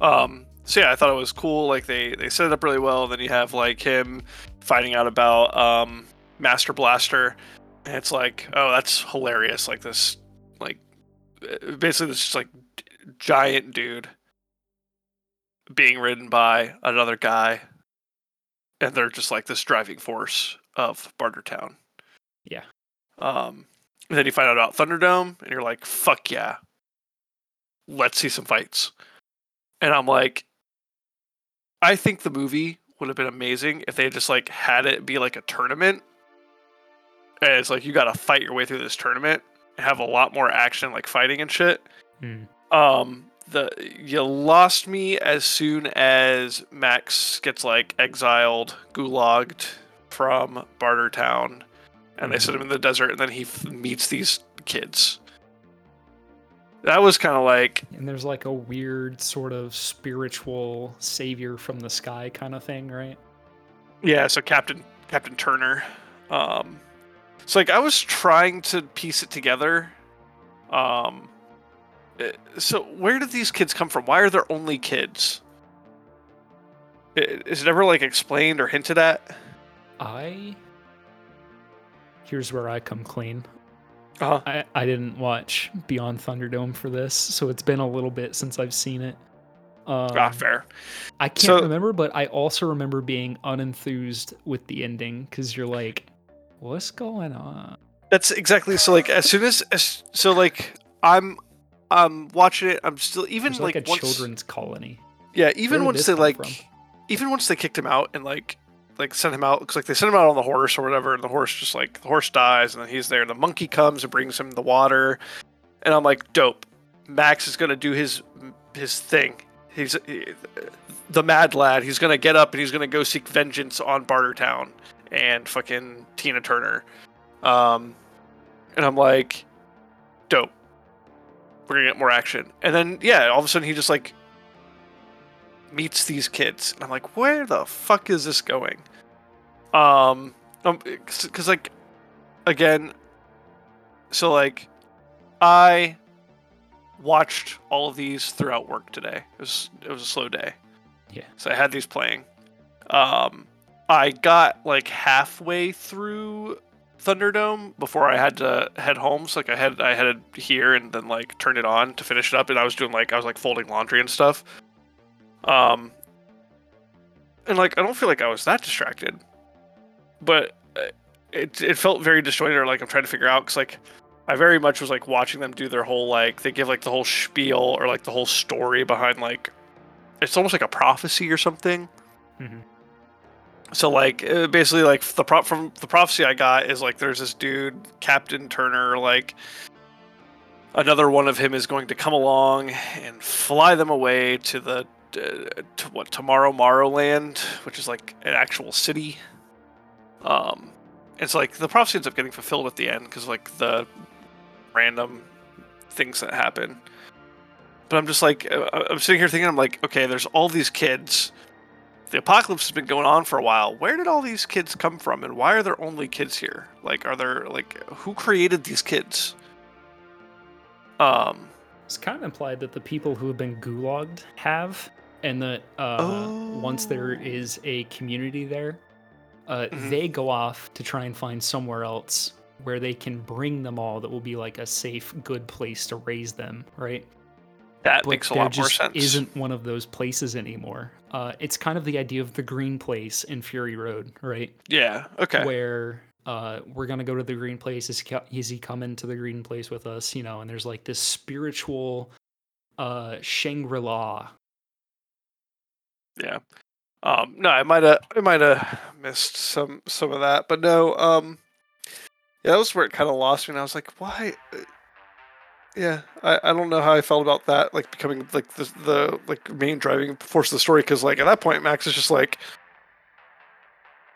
Um, so yeah, I thought it was cool. Like they they set it up really well. Then you have like him finding out about um Master Blaster, and it's like, oh, that's hilarious. Like this, like basically this just like giant dude being ridden by another guy, and they're just like this driving force of Bartertown. Yeah. Um, and then you find out about Thunderdome, and you're like, fuck yeah. Let's see some fights. And I'm like, I think the movie would have been amazing if they had just like had it be like a tournament. And it's like you gotta fight your way through this tournament, have a lot more action, like fighting and shit. Hmm. Um, the you lost me as soon as Max gets like exiled, gulagged from Bartertown, and they set him in the desert, and then he f- meets these kids. That was kind of like And there's like a weird sort of spiritual savior from the sky kind of thing, right? yeah. So Captain Captain Turner. Um, it's like I was trying to piece it together. Um, eh, so where did these kids come from? Why are there only kids? Is it ever like explained or hinted at? I here's where I come clean. Uh-huh. I, I didn't watch Beyond Thunderdome for this, so it's been a little bit since I've seen it. Um, ah, fair. I can't So- remember, but I also remember being unenthused with the ending because you're like, what's going on? That's exactly so. Like as soon as, as so like I'm I'm watching it. I'm still even There's like, like, a once, children's colony. yeah. Even once they like from? even once they kicked him out and like like sent him out because like they sent him out on the horse or whatever, and the horse just like the horse dies, and then he's there, and the monkey comes and brings him the water, and I'm like, dope. Max is gonna do his his thing. He's he- the mad lad. He's gonna get up and he's gonna go seek vengeance on Bartertown and fucking Tina Turner. Um, and I'm like, dope. We're gonna get more action. And then yeah, all of a sudden he just like meets these kids, and I'm like, where the fuck is this going? Um, because like, again, so like, I watched all of these throughout work today. It was it was a slow day. Yeah. So I had these playing. Um, I got like halfway through Thunderdome before I had to head home. So like I had I had to here and then like turn it on to finish it up, and I was doing like I was like folding laundry and stuff. Um, and like I don't feel like I was that distracted, but uh, it it felt very disjointed. Or like I'm trying to figure out because like I very much was like watching them do their whole like they give like the whole spiel or like the whole story behind like it's almost like a prophecy or something. Mhm. So like uh, basically like the prop from the prophecy I got is like there's this dude Captain Turner like another one of him is going to come along and fly them away to the uh, to what Tomorrow Morrow Land, which is like an actual city. Um, it's like the prophecy ends up getting fulfilled at the end because like the random things that happen. But I'm just like uh, I'm sitting here thinking I'm like okay, there's all these kids. The apocalypse has been going on for a while. Where did all these kids come from, and why are there only kids here? Like, are there like who created these kids? Um, It's kind of implied that the people who have been gulagged have, and that uh, once there Oh. a community there, uh, Mhm. they go off to try and find somewhere else where they can bring them all that will be like a safe, good place to raise them, right? That makes a lot more sense. isn't one of those places anymore. Uh, it's kind of the idea of the green place in Fury Road, right? Yeah. Okay. where uh, we're gonna go to the green place. Is, he is he coming to the green place with us? You know, and there's like this spiritual uh, Shangri La. Yeah. Um, no, I might have I might have missed some some of that, but no. Um, yeah, that was where it kind of lost me. And I was like, why? Yeah, I, I don't know how I felt about that, like becoming like the the like main driving force of the story. Because like at that point, Max is just like,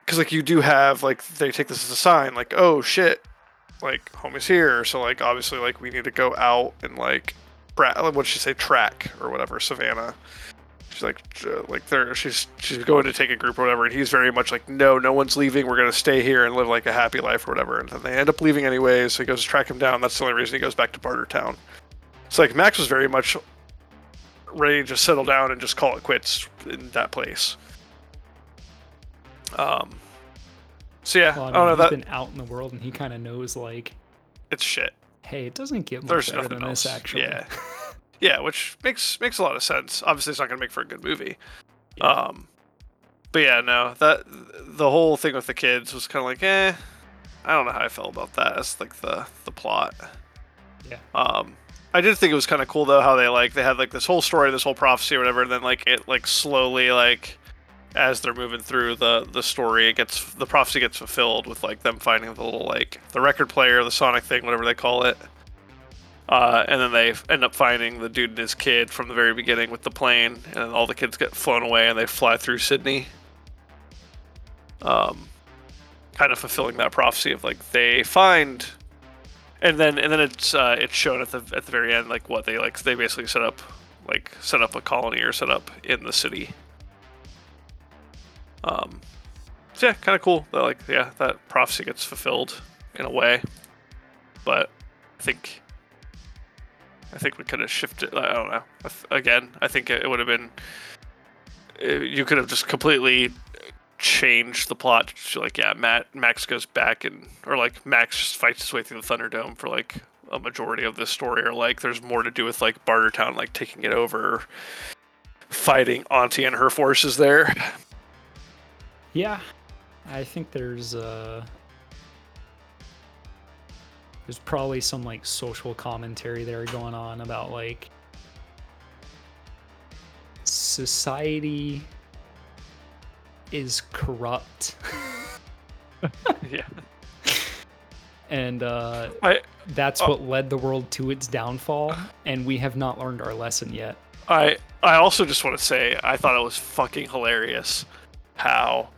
because like you do have like they take this as a sign, like oh shit, like home is here. So like obviously like we need to go out and like, bra- what she say, track or whatever, Savannah. She's like, like they're she's she's going to take a group or whatever, and he's very much like, no, no one's leaving. We're gonna stay here and live like a happy life or whatever. And then they end up leaving anyway So he goes to track him down. That's the only reason he goes back to barter Bartertown. So like Max was very much ready to settle down and just call it quits in that place. Um. So yeah, Well, I mean, don't know that been out in the world and he kind of knows like, it's shit. hey, it doesn't get much There's better nothing than else. this actually. Yeah. Yeah, which makes makes a lot of sense. Obviously, it's not gonna make for a good movie. Yeah. Um, but yeah, no, that the whole thing with the kids was kind of like, eh, I don't know how I felt about that. That's like the the plot. Yeah. Um, I did think it was kind of cool though how they like they had like this whole story, this whole prophecy or whatever, and then like it like slowly like as they're moving through the the story, it gets the prophecy gets fulfilled with like them finding the little like the record player, the sonic thing, whatever they call it. Uh, and then they end up finding the dude and his kid from the very beginning with the plane, and all the kids get flown away and they fly through Sydney. Um, kind of fulfilling that prophecy of like they find, and then and then it's uh, it's shown at the at the very end like what they like they basically set up like set up a colony or set up in the city. Um, so yeah, kind of cool. That like yeah, that prophecy gets fulfilled in a way, but I think I think we could have shifted. I don't know. Again, I think it would have been. uh, You could have just completely changed the plot. Like, yeah, Mad Max goes back and, or like Max fights his way through the Thunderdome for like a majority of this story, or like there's more to do with like Bartertown like taking it over, fighting Auntie and her forces there. Yeah, I think there's uh there's probably some like social commentary there going on about like society is corrupt yeah, and uh I that's Oh. what led the world to its downfall and we have not learned our lesson yet. I I also just want to say I thought it was fucking hilarious how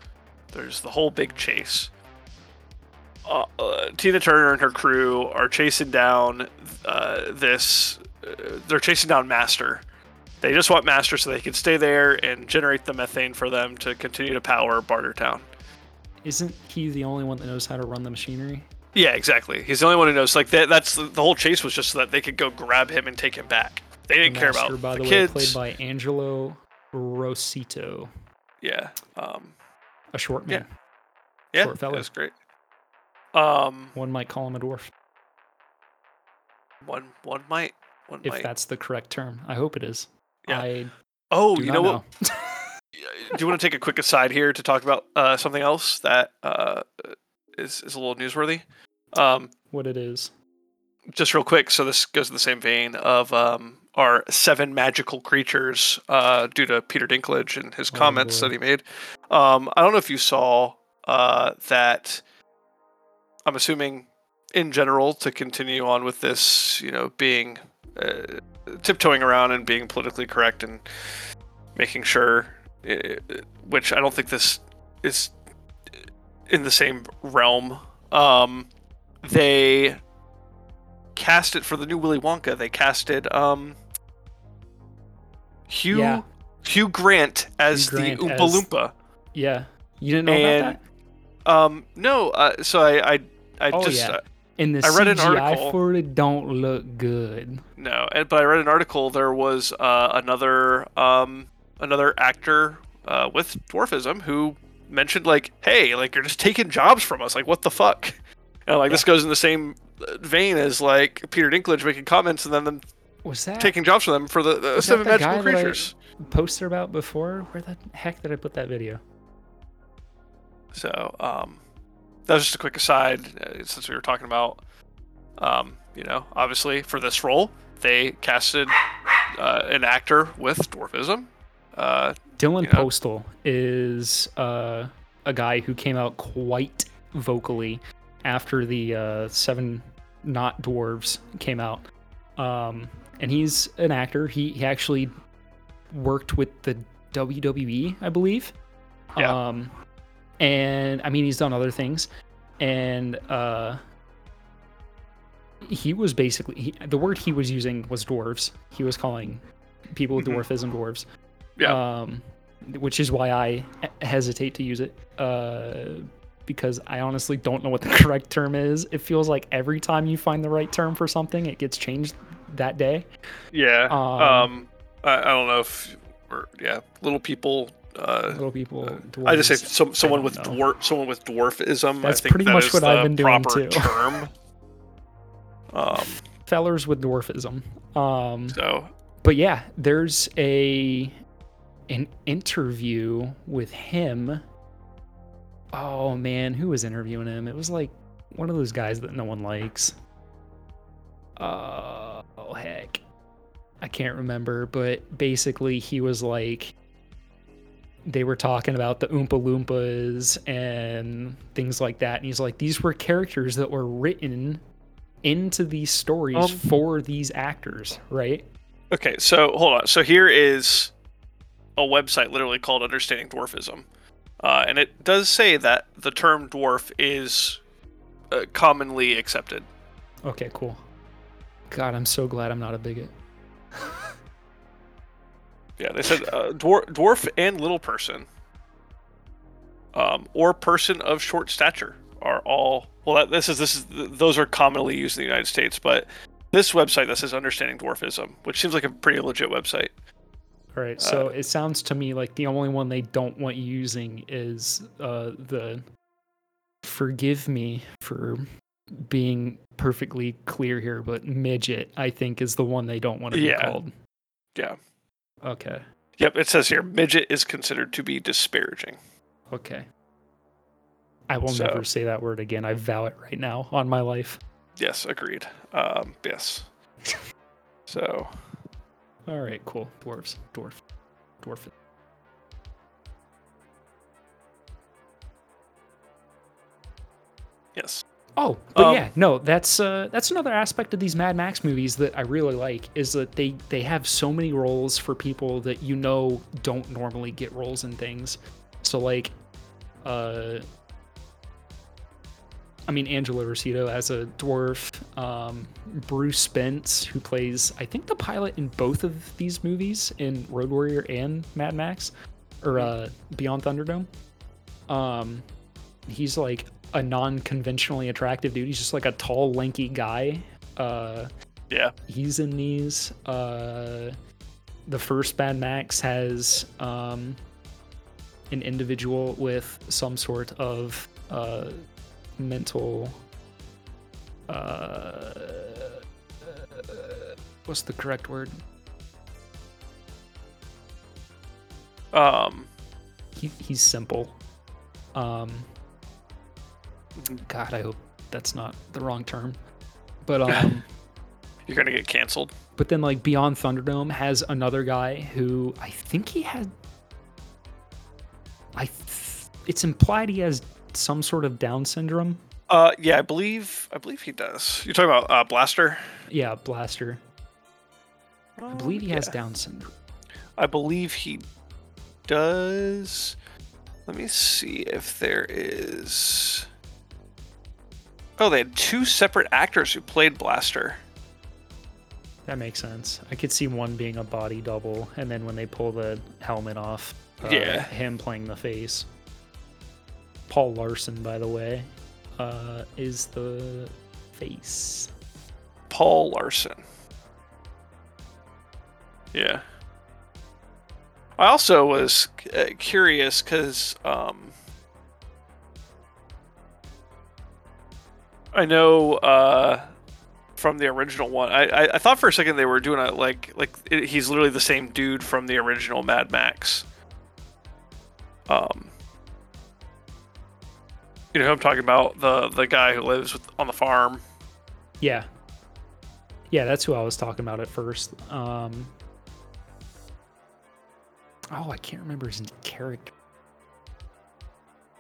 there's the whole big chase. Uh, uh, Tina Turner and her crew are chasing down uh, this. Uh, they're chasing down Master. They just want Master so they can stay there and generate the methane for them to continue to power Bartertown. Isn't he the only one that knows how to run the machinery? Yeah, exactly. He's the only one who knows. Like that, that's the, whole chase was just so that they could go grab him and take him back. They didn't The care master, about by the, the, kids. way, played by Angelo Rossitto, yeah. Um, a short man. Yeah, Short fella. It was great. Um, One might call him a dwarf, one one might one if might. that's the correct term. I hope it is. Yeah. I Oh, do you not know what? Do you want to take a quick aside here to talk about uh, something else that uh, is is a little newsworthy? Um, what it is. just real quick. So this goes in the same vein of um, our seven magical creatures uh, due to Peter Dinklage and his Oh, comments boy. that he made. Um, I don't know if you saw uh, that. I'm assuming, in general, to continue on with this, you know, being uh, tiptoeing around and being politically correct and making sure, uh, which I don't think this is in the same realm. Um, they cast it for the new Willy Wonka. They casted um Hugh Yeah. Hugh Grant as Hugh Grant the Oompa as- Loompa. Yeah, you didn't know And- about that. Um, no, uh, so I I, I Oh, just yeah. uh, And the I read an CGI article- for it don't look good. no, but I read an article. There was uh, another um another actor uh, with dwarfism who mentioned like, hey, like you're just taking jobs from us. Like, what the fuck? And like this goes in the same vein as like Peter Dinklage making comments and then them Was that taking jobs from them for the, the seven guy magical I creatures. posted about before? Where the heck did I put that video? So, um, that was just a quick aside uh, since we were talking about, um, you know, obviously for this role, they casted uh, an actor with dwarfism. Uh, Dylan You know? Postl is uh, a guy who came out quite vocally after the uh, Seven Not Dwarves came out. Um, and he's an actor. He, he actually worked with the WWE, I believe. Yeah. Um, and I mean, he's done other things. And uh, he was basically he, the word he was using was dwarves. He was calling people with Mhm. dwarfism dwarves. Yeah. Um, which is why I hesitate to use it. Uh, because I honestly don't know what the correct term is. It feels like every time you find the right term for something, it gets changed that day. Yeah. Um, Um, I, I don't know if, or yeah, little people. Uh, Little people. I just say some, someone with know. dwarf, someone with dwarfism. That's I think pretty that much what I've been doing, too. Term. um. fellers with dwarfism. Um, So but yeah, there's a an interview with him. Oh man, who was interviewing him? It was like one of those guys that no one likes. Uh, oh heck, I can't remember. But basically, he was like, they were talking about the Oompa Loompas and things like that, and he's like, these were characters that were written into these stories Um, for these actors, right? okay. So hold on. So here is a website literally called Understanding Dwarfism, uh, and it does say that the term dwarf is uh, commonly accepted. Okay, cool. God, I'm so glad I'm not a bigot. Yeah, they said uh, dwarf, dwarf and little person, um, or person of short stature are all. Well, that, this is this is those are commonly used in the United States, but this website that says Understanding Dwarfism, which seems like a pretty legit website. All right, so Uh, it sounds to me like the only one they don't want you using is uh, the. Forgive me for being perfectly clear here, but midget, I think, is the one they don't want to be Yeah. called. Yeah. Okay. Yep, it says here midget is considered to be disparaging. Okay. I will So- never say that word again. I vow it right now on my life. Yes, agreed. Um, yes. So All right, cool. Dwarves, dwarf, dwarf. yes. Oh, but Um, yeah, no, that's uh, that's another aspect of these Mad Max movies that I really like is that they they have so many roles for people that you know don't normally get roles in things. So like, uh, I mean Angelo Rossitto as a dwarf, um, Bruce Spence who plays I think the pilot in both of these movies in Road Warrior and Mad Max, or uh, Beyond Thunderdome. Um, he's like a non-conventionally attractive dude. He's just like a tall, lanky guy. Uh, Yeah. he's in these. Uh, the first Mad Max has um, an individual with some sort of uh, mental. Uh, what's the correct word? Um, He, he's simple. Um. God, I hope that's not the wrong term. But um, you're gonna get canceled. but then like Beyond Thunderdome has another guy who I think he had. I, th- it's implied he has some sort of Down syndrome. Uh, yeah, I believe I believe he does. You're talking about uh, Blaster. Yeah, Blaster. I believe he has Down syndrome. I believe he does. Let me see if there is. Oh, they had two separate actors who played Blaster. That makes sense. I could see one being a body double, and then when they pull the helmet off, uh, Yeah. him playing the face. Paul Larsson, by the way, uh, is the face. Paul Larsson. Yeah. I also was uh, curious because um, I know uh, from the original one, I, I, I thought for a second they were doing a like like it, he's literally the same dude from the original Mad Max. Um, you know I'm talking about the the guy who lives with, on the farm. Yeah. Yeah, that's who I was talking about at first. Um, oh, I can't remember his character.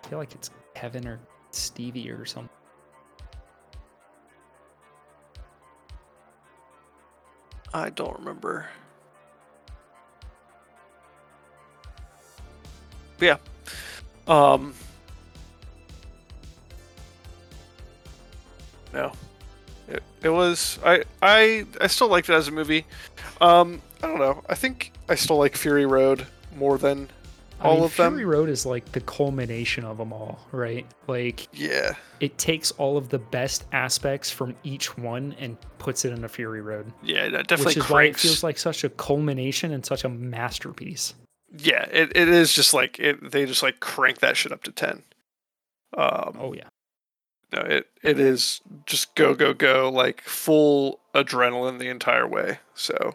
I feel like it's Kevin or Stevie or something. I don't remember. But yeah. Um No. It, it was I I I still liked it as a movie. Um I don't know. I think I still like Fury Road more than all mean, of them. Fury Road is like the culmination of them all, right? Like Yeah, it takes all of the best aspects from each one and puts it in a Fury Road, yeah, that definitely which is why it feels like such a culmination and such a masterpiece. yeah, it, it is just like it. They just like crank that shit up to ten. Um, Oh yeah, no, it it is just go go go like full adrenaline the entire way. So.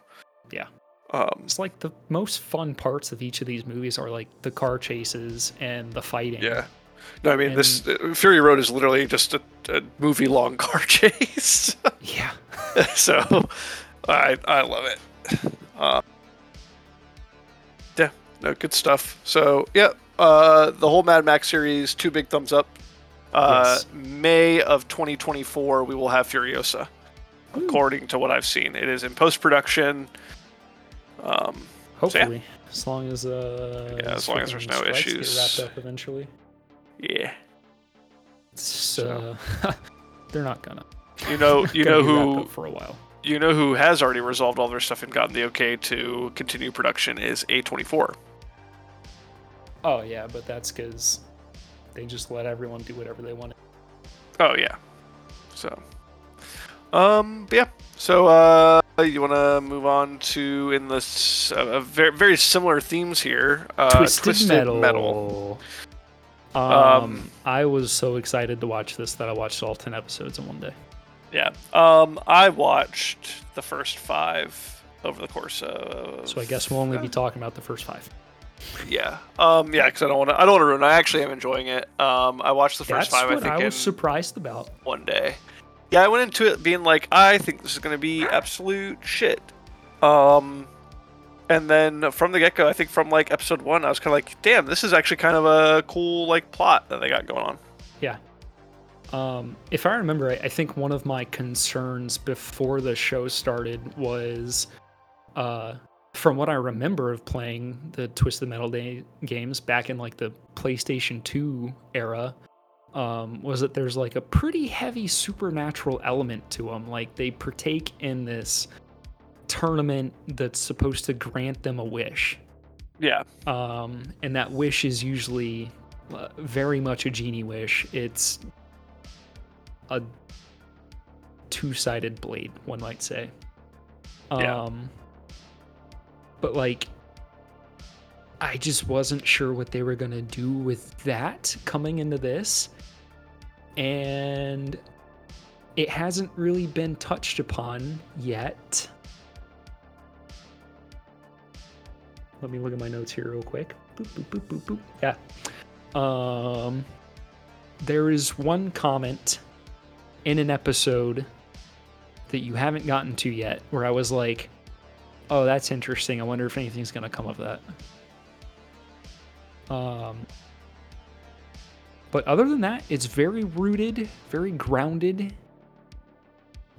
Um, it's like the most fun parts of each of these movies are like the car chases and the fighting. yeah. No, I mean this uh, Fury Road is literally just a, a movie long car chase. yeah. so I I love it. Uh, yeah, no good stuff. So yeah, uh, the whole Mad Max series, two big thumbs up. Uh, Yes. May of 2024, we will have Furiosa. According to what I've seen, it is in post production. Um, Hopefully, as long as uh, Yeah, as long as there's no issues. get wrapped up eventually. yeah, So, uh, they're not gonna. you know, you know who for a while. you know who has already resolved all their stuff and gotten the okay to continue production is A24. Oh yeah, but that's because they just let everyone do whatever they want. Oh yeah. So, um, yeah. So, uh, you want to move on to in this uh, a very very similar themes here. Uh, Twisted, Metal. Um, Um, I was so excited to watch this that I watched all ten episodes in one day. Yeah. Um, I watched the first five over the course of. So I guess we'll only be talking about the first five. Yeah. Um. Yeah. Because I don't want to. I don't want to ruin. I actually am enjoying it. Um. I watched the first That's five. I what think I, was surprised about. one day. Yeah, I went into it being like, I think this is going to be absolute shit. Um, and then from the get go, I think from like episode one, I was kind of like, damn, this is actually kind of a cool like plot that they got going on. Yeah. Um, if I remember, I think one of my concerns before the show started was, uh, from what I remember of playing the Twisted Metal Day games back in like the PlayStation 2 era, um, was that there's like a pretty heavy supernatural element to them. Like they partake in this tournament that's supposed to grant them a wish Yeah. um, and that wish is usually uh, very much a genie wish. It's a two-sided blade, one might say. Yeah. Um, but like, I just wasn't sure what they were gonna do with that coming into this, and it hasn't really been touched upon yet. Let me look at my notes here real quick. Boop, boop, boop. Yeah. Um, there is one comment in an episode that you haven't gotten to yet where I was like, oh, that's interesting. I wonder if anything's going to come of that. Um, but other than that, it's very rooted, very grounded.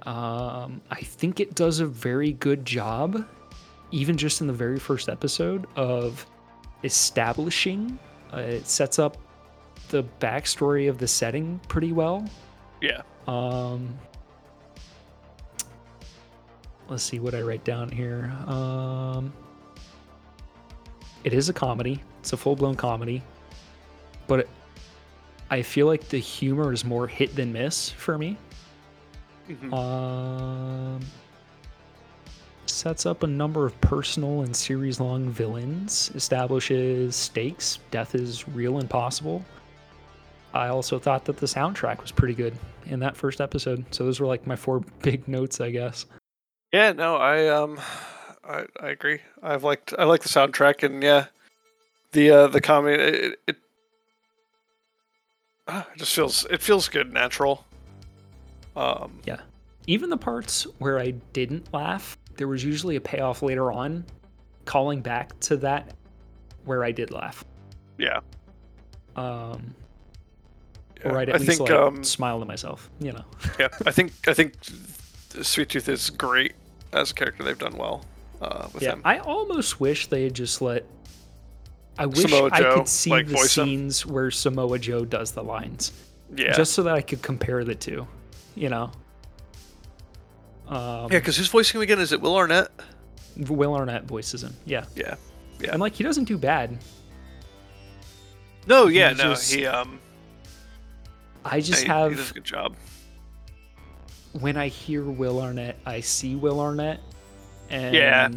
Um, I think it does a very good job even just in the very first episode of establishing uh, it sets up the backstory of the setting pretty well Yeah. um let's see what i write down here um it is a comedy it's a full-blown comedy but it, i feel like the humor is more hit than miss for me Mhm. um, sets up a number of personal and series long villains, establishes stakes, death is real and possible. I also thought that the soundtrack was pretty good in that first episode. So those were like my four big notes, I guess. Yeah. No, I um, I I agree. I've liked I like the soundtrack and yeah, the uh the comedy it it, it just feels it feels good, natural. Um. Yeah. Even the parts where I didn't laugh, there was usually a payoff later on, calling back to that where I did laugh. Yeah. Um, yeah. or I'd at I least think like um. smile to myself, you know. yeah, I think I think Sweet Tooth is great as a character. They've done well uh, with yeah, him. I almost wish they had just let. I wish Samoa I Joe, could see like, the voice him. scenes where Samoa Joe does the lines, yeah, just so that I could compare the two. You know. Um, yeah, because who's voicing him again? Is it Will Arnett? Will Arnett voices him. Yeah. Yeah. Yeah. And like he doesn't do bad. No, yeah, He no, just- he um, I just he, have he does a good job. when I hear Will Arnett, I see Will Arnett, and Yeah.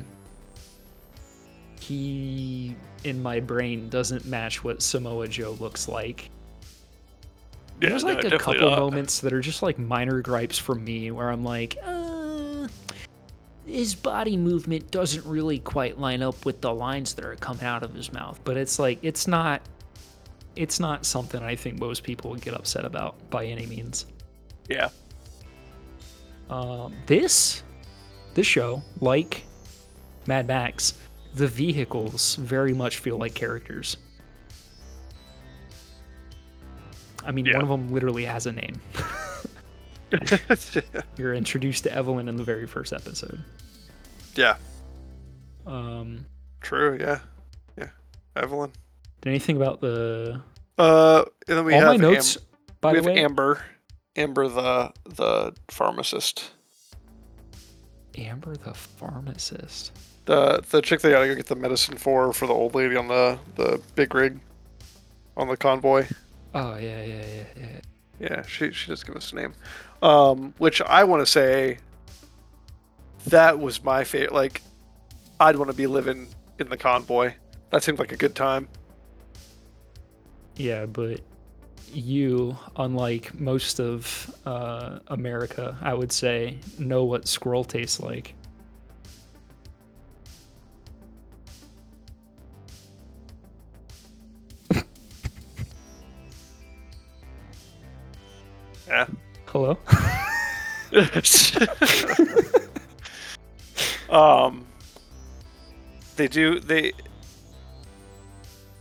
he in my brain doesn't match what Samoa Joe looks like. Yeah, There's no, like a couple not. moments that are just like minor gripes from me where I'm like, uh, his body movement doesn't really quite line up with the lines that are coming out of his mouth. But it's like it's not it's not something I think most people would get upset about by any means. Yeah, Um, this this show, like Mad Max, the vehicles very much feel like characters. I mean, Yeah. one of them literally has a name. You're introduced to Evelyn in the very first episode. yeah, Um, true. Yeah, yeah, Evelyn. did anything about the Uh, and then we all have my notes? Am- by we the have way, Amber, Amber the the pharmacist, Amber the pharmacist. The the chick they gotta go get the medicine for for the old lady on the the big rig, on the convoy. Oh yeah, yeah, yeah, yeah. Yeah, she she does give us a name, um, which I want to say. That was my favorite. Like, I'd want to be living in the convoy. That seemed like a good time. Yeah, but you, unlike most of uh, America, I would say, know what squirrel tastes like. Yeah. Hello? um, they do they.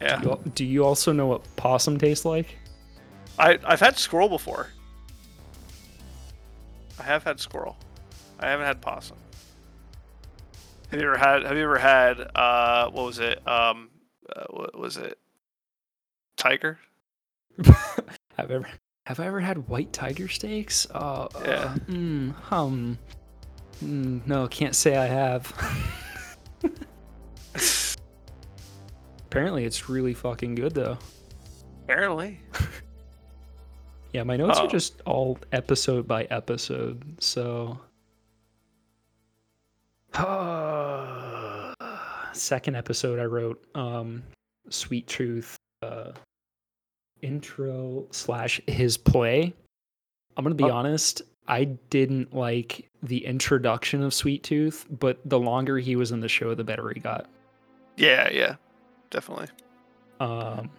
Yeah, You Do you also know what possum tastes like? I I've had squirrel before. I have had squirrel. I haven't had possum. Have you ever had? Have you ever had? Uh, what was it? Um, uh, what was it? Tiger. I've ever have I ever had white tiger steaks? Uh, Yeah. uh, mm, hum. Mm, no, can't say I have. Apparently, it's really fucking good though. Apparently. Yeah, my notes Oh. are just all episode by episode, so. Second episode I wrote, um, Sweet Tooth uh, intro slash his play. I'm gonna be Oh. honest, I didn't like the introduction of Sweet Tooth, but the longer he was in the show, the better he got. Yeah, yeah, definitely. Um,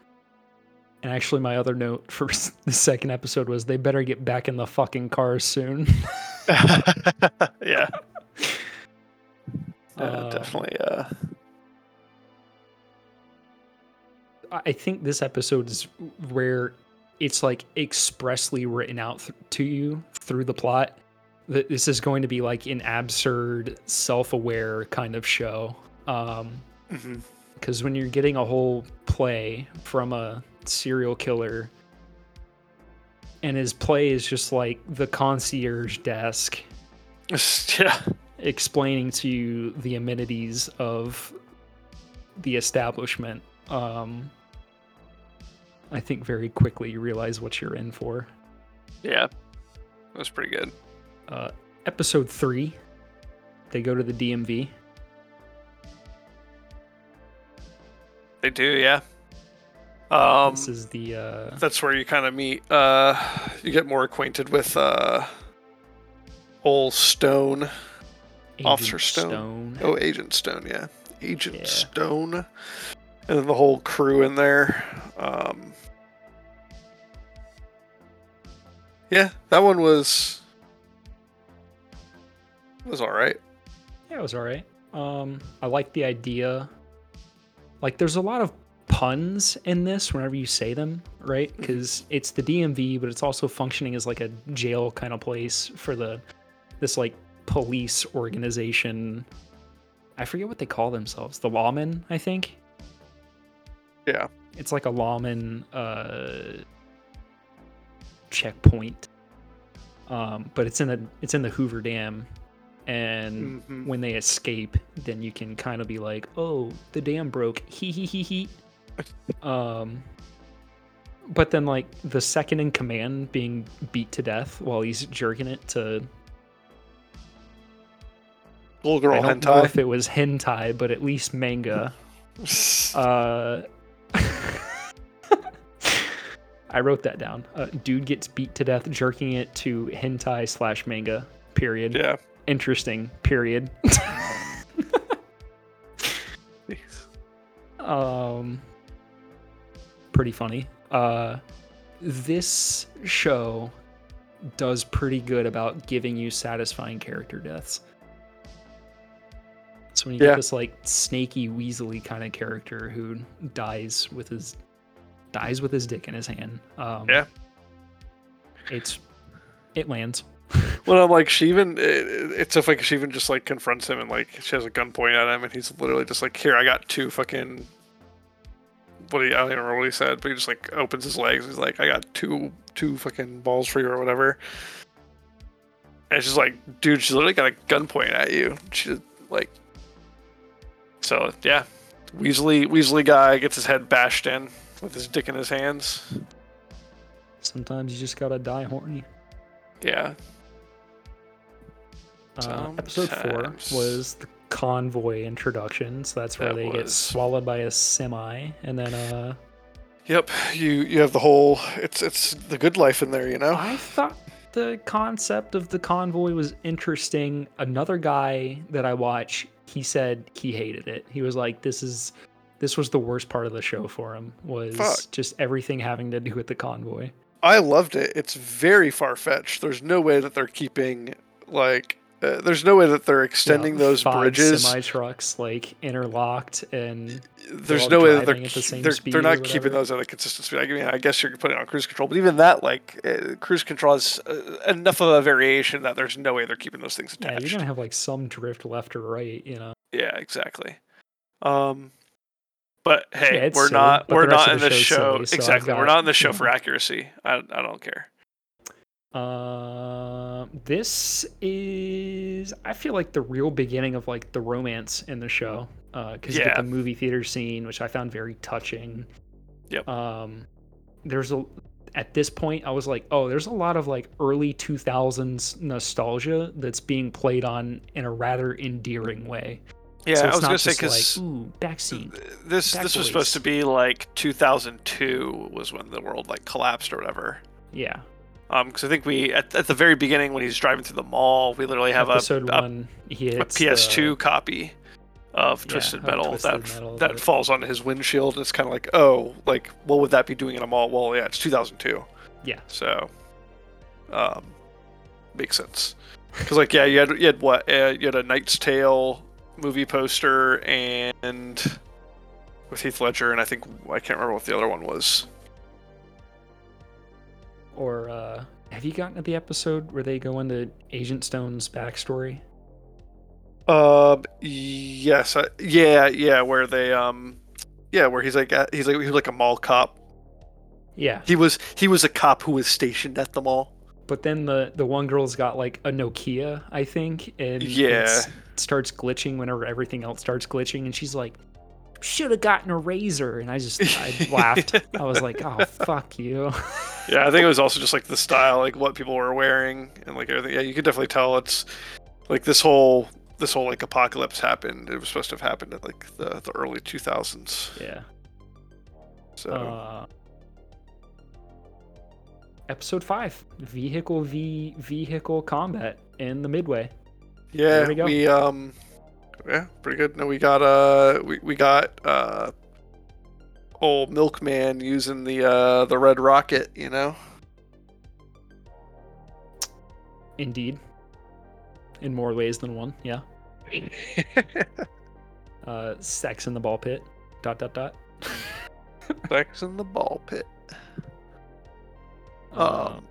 and actually, my other note for the second episode was they better get back in the fucking car soon. yeah. Uh, Uh, definitely. Uh, I think this episode is where it's like expressly written out th- to you through the plot that this is going to be like an absurd, self-aware kind of show. Um, mhm. because when you're getting a whole play from a serial killer and his play is just like the concierge desk yeah. explaining to you the amenities of the establishment um i think very quickly you realize what you're in for Yeah. That was pretty good. uh episode 3 they go to the dmv They do, yeah. Um, this is the uh that's where you kind of meet. Uh, you get more acquainted with uh, old Stone. Officer Agent Stone. Oh, Agent Stone, yeah, Agent Yeah. Stone, and then the whole crew in there. Um, yeah, that one was was all right. Yeah, it was all right. Um, I like the idea. Like, there's a lot of puns in this whenever you say them, right? Because it's the DMV, but it's also functioning as like a jail kind of place for the this like police organization. I forget what they call themselves. The lawmen, I think. Yeah. It's like a lawman uh, checkpoint. Um, but it's in the it's in the Hoover Dam, and Mhm. when they escape, then you can kind of be like, "Oh, the dam broke." Hee hee hee hee. Um, but then like the second in command being beat to death while he's jerking it to Little girl I don't know if it was hentai, but at least manga. Uh, I wrote that down. Uh, dude gets beat to death jerking it to hentai slash manga. Period. yeah. Interesting. Period. um, pretty funny. Uh, this show does pretty good about giving you satisfying character deaths. So when you Yeah. get this like snaky, weaselly kind of character who dies with his dies with his dick in his hand, um, Yeah. it's it lands. Well, I'm like, she even, it, it- it's so funny she even just like confronts him and like she has a gun pointed at him and he's literally just like, here, I got two fucking, what do I don't even remember what he said, but he just like opens his legs. He's like, I got two, two fucking balls for you or whatever. And she's like, dude, she's literally got a gun pointed at you. She like, so yeah, Weasley, Weasley guy gets his head bashed in with his dick in his hands. Sometimes you just gotta die horny. Yeah, Uh, episode four was the convoy introduction, so that's where That they get swallowed by a semi, and then uh, Yep, you you have the whole it's it's the good life in there, you know. I thought the concept of the convoy was interesting. Another guy that I watch, he said he hated it. He was like, "This is." This was the worst part of the show for him was Fuck. just everything having to do with the convoy. I loved it. It's very far fetched. There's no way that they're keeping like uh, there's no way that they're extending Yeah, those bridges. semi trucks like interlocked and There's no way that they're at the same they're, speed they're not keeping those at a consistent speed. I mean, I guess you're putting on cruise control, but even that like uh, cruise control is uh, enough of a variation that there's no way they're keeping those things yeah, attached. you're gonna have like some drift left or right, you know. Yeah, exactly. Um, but hey, it's we're silly, not we're not in the show silly, so I've exactly. We're not in the show yeah. for accuracy. I I don't care. Uh, this is I feel like the real beginning of like the romance in the show. Uh, because you get the movie theater scene, which I found very touching. Yep. Um, there's a at this point I was like, oh, there's a lot of like early 2000s nostalgia that's being played on in a rather endearing way. Yeah, so I was gonna say because like ooh this this was supposed to be like 2002 was when the world like collapsed or whatever. Yeah. Um, because I think we at, at the very beginning when he's driving through the mall, we literally have a, Episode a, one, he a PS2 the- copy of Yeah, Twisted of Metal Twisted that Metal that that- falls onto his windshield. It's kind of like, oh, like what would that be doing in a mall? Well, yeah, it's 2002. Yeah. So, um, makes sense. Because like, yeah, you had you had what? Uh, you had a Knight's Tale movie poster and with Heath Ledger, and I think I can't remember what the other one was. Or uh, have you gotten to the episode where they go into Agent Stone's backstory? Um. Yes. I, yeah. Yeah. Where they um. Yeah. Where he's like he's like he was like a mall cop. Yeah, He was he was a cop who was stationed at the mall. but then the the one girl's got like a Nokia, I think, and Yeah. it's- it starts glitching whenever everything else starts glitching, and she's like, "Should have gotten a razor," and I just I laughed. I was like, "Oh fuck you." Yeah. I think it was also just like the style, like what people were wearing, and like everything. Yeah. You could definitely tell it's like this whole this whole like apocalypse happened. It was supposed to have happened in like the the early 2000s. yeah. So Uh, episode five: vehicle v vehicle combat in the midway. yeah, there we go. we um. Yeah, pretty good. No, we got uh, we, we got uh, old milkman using the uh the red rocket. You know. Indeed. In more ways than one, yeah. Uh, sex in the ball pit. Dot dot dot. Sex in the ball pit. Uh, Um,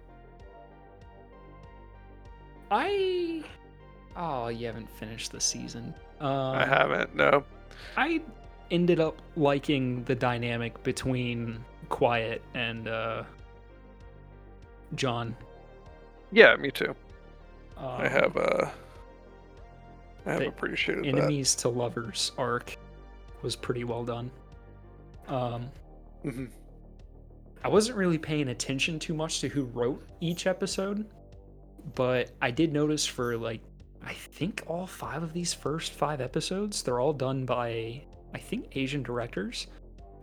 I. Oh, you haven't finished the season. Um, I haven't. No. I ended up liking the dynamic between Quiet and uh, John. Yeah, me too. Um, I have uh I have appreciated that. enemies to lovers arc was pretty well done. Um, hmm I wasn't really paying attention too much to who wrote each episode, but I did notice for like I think all five of these first five episodes, they're all done by I think Asian directors,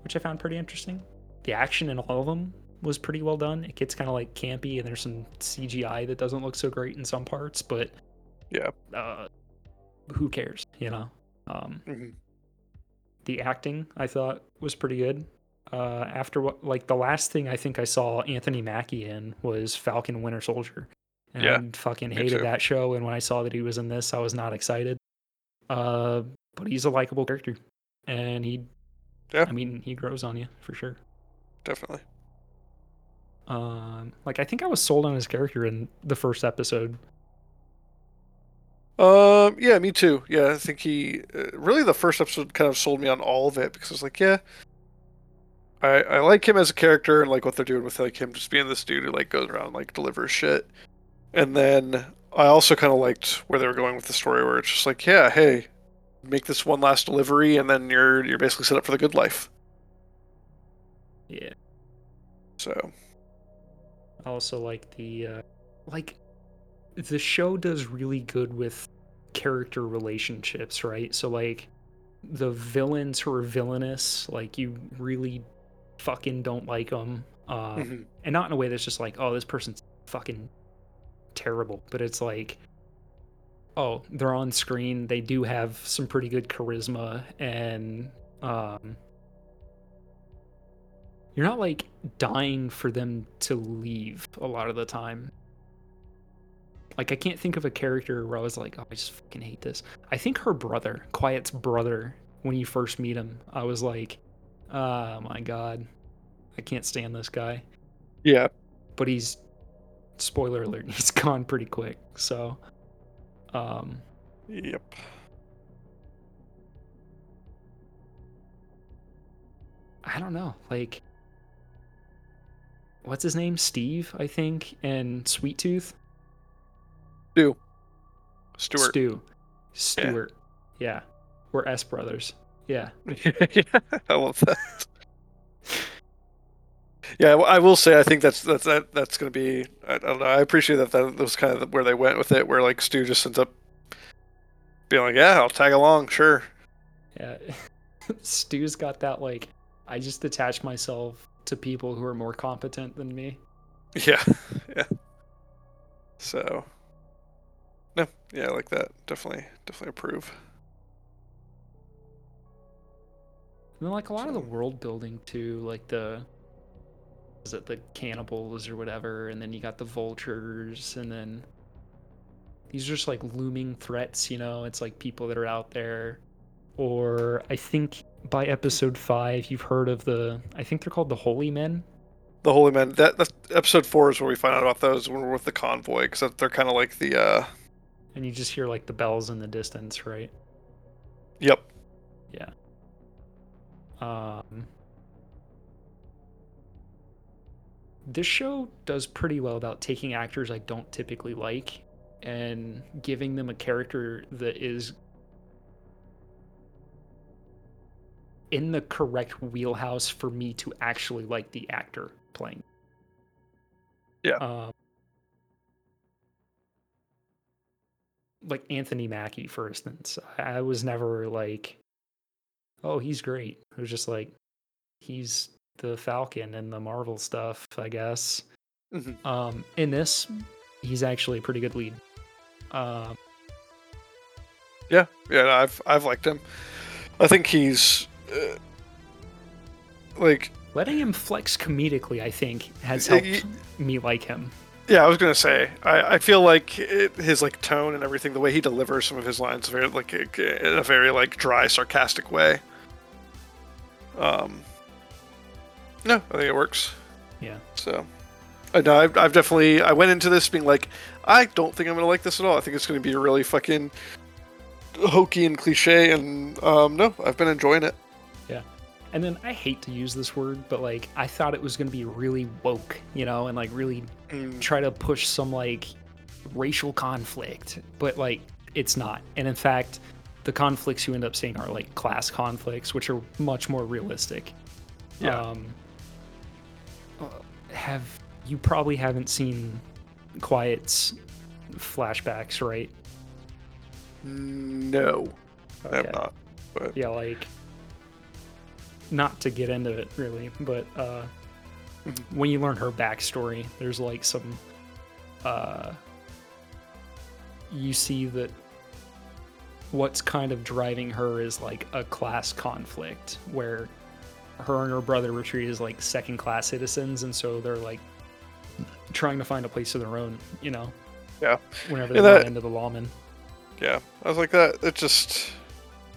which I found pretty interesting. The action in all of them was pretty well done. It gets kind of like campy, and there's some CGI that doesn't look so great in some parts, but Yeah. uh, who cares, you know? Um, hmm the acting I thought was pretty good. Uh, after what, like the last thing I think I saw Anthony Mackie in was Falcon Winter Soldier, and Yeah, I fucking hated that show. And when I saw that he was in this, I was not excited. Uh, but he's a likable character, and he, Yeah. I mean, he grows on you for sure. Definitely. Um, like I think I was sold on his character in the first episode. Um, yeah, me too. Yeah, I think he uh, really the first episode kind of sold me on all of it because I was like, yeah, I I like him as a character and like what they're doing with like him just being this dude who like goes around and, like delivers shit. And then I also kind of liked where they were going with the story, where it's just like, yeah, hey, make this one last delivery, and then you're you're basically set up for the good life. Yeah. So I also like the uh, like the show does really good with character relationships, right? So like the villains who are villainous, like you really fucking don't like them, uh, mhm. and not in a way that's just like, oh, this person's fucking terrible, but it's like, oh, they're on screen, they do have some pretty good charisma, and um, you're not like dying for them to leave a lot of the time. Like I can't think of a character where I was like, oh, I just fucking hate this. I think her brother, Quiet's brother, when you first meet him, I was like, oh my god, I can't stand this guy. yeah, But he's, spoiler alert, he's gone pretty quick. So, um, yep, I don't know, like, what's his name? Steve, I think, and Sweet Tooth. Stu, Stuart. Stu. Stewart. Yeah. We're S brothers. Yeah. yeah, I love that. Yeah, I will say I think that's that's that that's gonna be I, I don't know I appreciate that that was kind of where they went with it where like Stu just ends up being like yeah I'll tag along sure Yeah. Stu's got that like I just attach myself to people who are more competent than me. yeah yeah so no yeah I like that definitely definitely approve And then like a lot of the world building too, like the is it the cannibals or whatever, and then you got the vultures, and then these are just like looming threats, you know, it's like people that are out there. Or I think by episode five you've heard of the I think they're called the Holy Men. the Holy Men that that's episode four is where we find out about those when we're with the convoy because they're kind of like the uh And you just hear like the bells in the distance, right? yep Yeah. Um, this show does pretty well about taking actors I don't typically like and giving them a character that is in the correct wheelhouse for me to actually like the actor playing. Yeah. Um, like Anthony Mackie, for instance. I I was never like, oh, he's great. It was just like, he's the Falcon and the Marvel stuff, I guess. Mhm. Um, in this, he's actually a pretty good lead. Um, yeah yeah no, I've I've liked him I think he's uh, like letting him flex comedically, I think, has helped me like him. Yeah, I was gonna say. I, I feel like it, his like tone and everything, the way he delivers some of his lines, very like in a very like dry, sarcastic way. Um. No, I think it works. Yeah. So, I know I've, I've definitely I went into this being like, I don't think I'm gonna like this at all. I think it's gonna be really fucking hokey and cliche, and um, no, I've been enjoying it. Yeah. And then I hate to use this word, but like I thought it was going to be really woke, you know, and like really Mm, try to push some like racial conflict. But like it's not. And in fact, the conflicts you end up seeing are like class conflicts, which are much more realistic. Yeah. Um, have you probably haven't seen Quiet's flashbacks, right? No, I have not. But Yeah, like not to get into it really, but uh Mhm. when you learn her backstory, there's like some uh you see that what's kind of driving her is like a class conflict where her and her brother were treated as like second class citizens and so they're like trying to find a place of their own, you know. Yeah. Whenever Yeah, they run that- into the lawman. yeah, I was like that. It just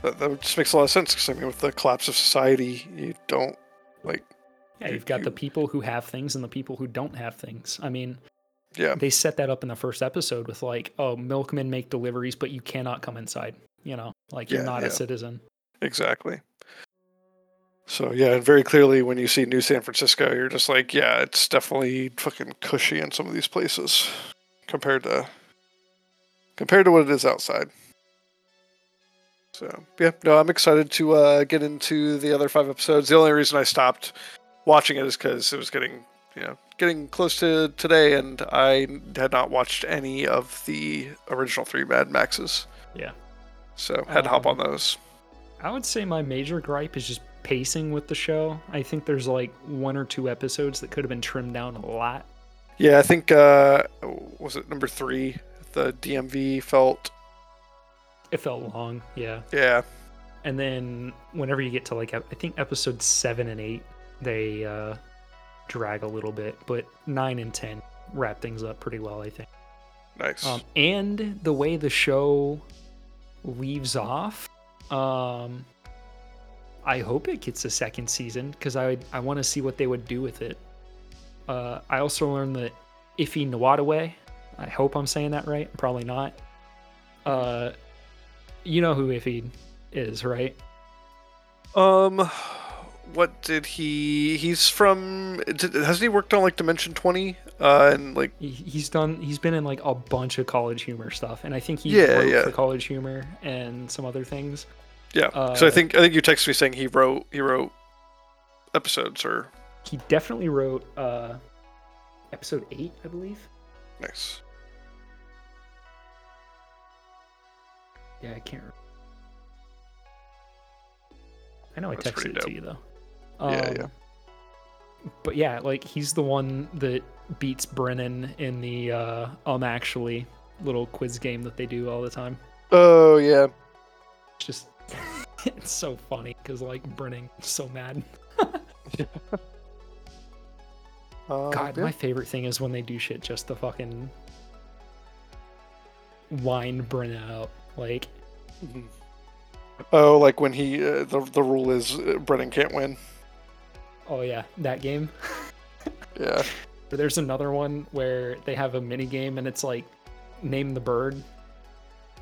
that, that just makes a lot of sense because I mean, with the collapse of society, you don't like. Yeah, you- you've got the people who have things and the people who don't have things. I mean, Yeah, they set that up in the first episode with like, oh, milkmen make deliveries, but you cannot come inside. You know, like you're Yeah, not yeah. a citizen. exactly. So yeah, and very clearly when you see New San Francisco, you're just like, yeah, it's definitely fucking cushy in some of these places compared to compared to what it is outside. So yeah, no, I'm excited to uh, get into the other five episodes. The only reason I stopped watching it is because it was getting you know getting close to today, and I had not watched any of the original three Mad Maxes. Yeah. So had to hop on Um, those. I would say my major gripe is just pacing with the show. I think there's like one or two episodes that could have been trimmed down a lot. Yeah, I think uh was it number three? The DMV felt It felt long, yeah. yeah. And then whenever you get to like I think episode seven and eight, they uh, drag a little bit, but nine and ten wrap things up pretty well, I think. Nice. um, and the way the show leaves off um i hope it gets a second season because i i want to see what they would do with it. Uh i also learned that Ify Nwadiwe, i hope i'm saying that right probably not. Uh you know who Ify is right? Um what did he he's from hasn't he worked on like Dimension 20 uh and like he's done he's been in like a bunch of college humor stuff and i think he Yeah, wrote yeah. for college humor and some other things yeah. so I Uh, think I think you texted me saying he wrote he wrote episodes or he definitely wrote uh episode 8 i believe nice. yeah i can't remember i know That's i texted it to you though Yeah, yeah. Um, but yeah like he's the one that beats brennan in the uh um actually little quiz game that they do all the time Oh yeah. it's just it's so funny because like brennan so mad Um, God, yeah. my favorite thing is when they do shit just to fucking wind Brennan out. Like, Mhm. Oh, like when he uh, the the rule is uh, Brennan can't win. oh yeah, that game. Yeah. But there's another one where they have a mini game and it's like name the bird.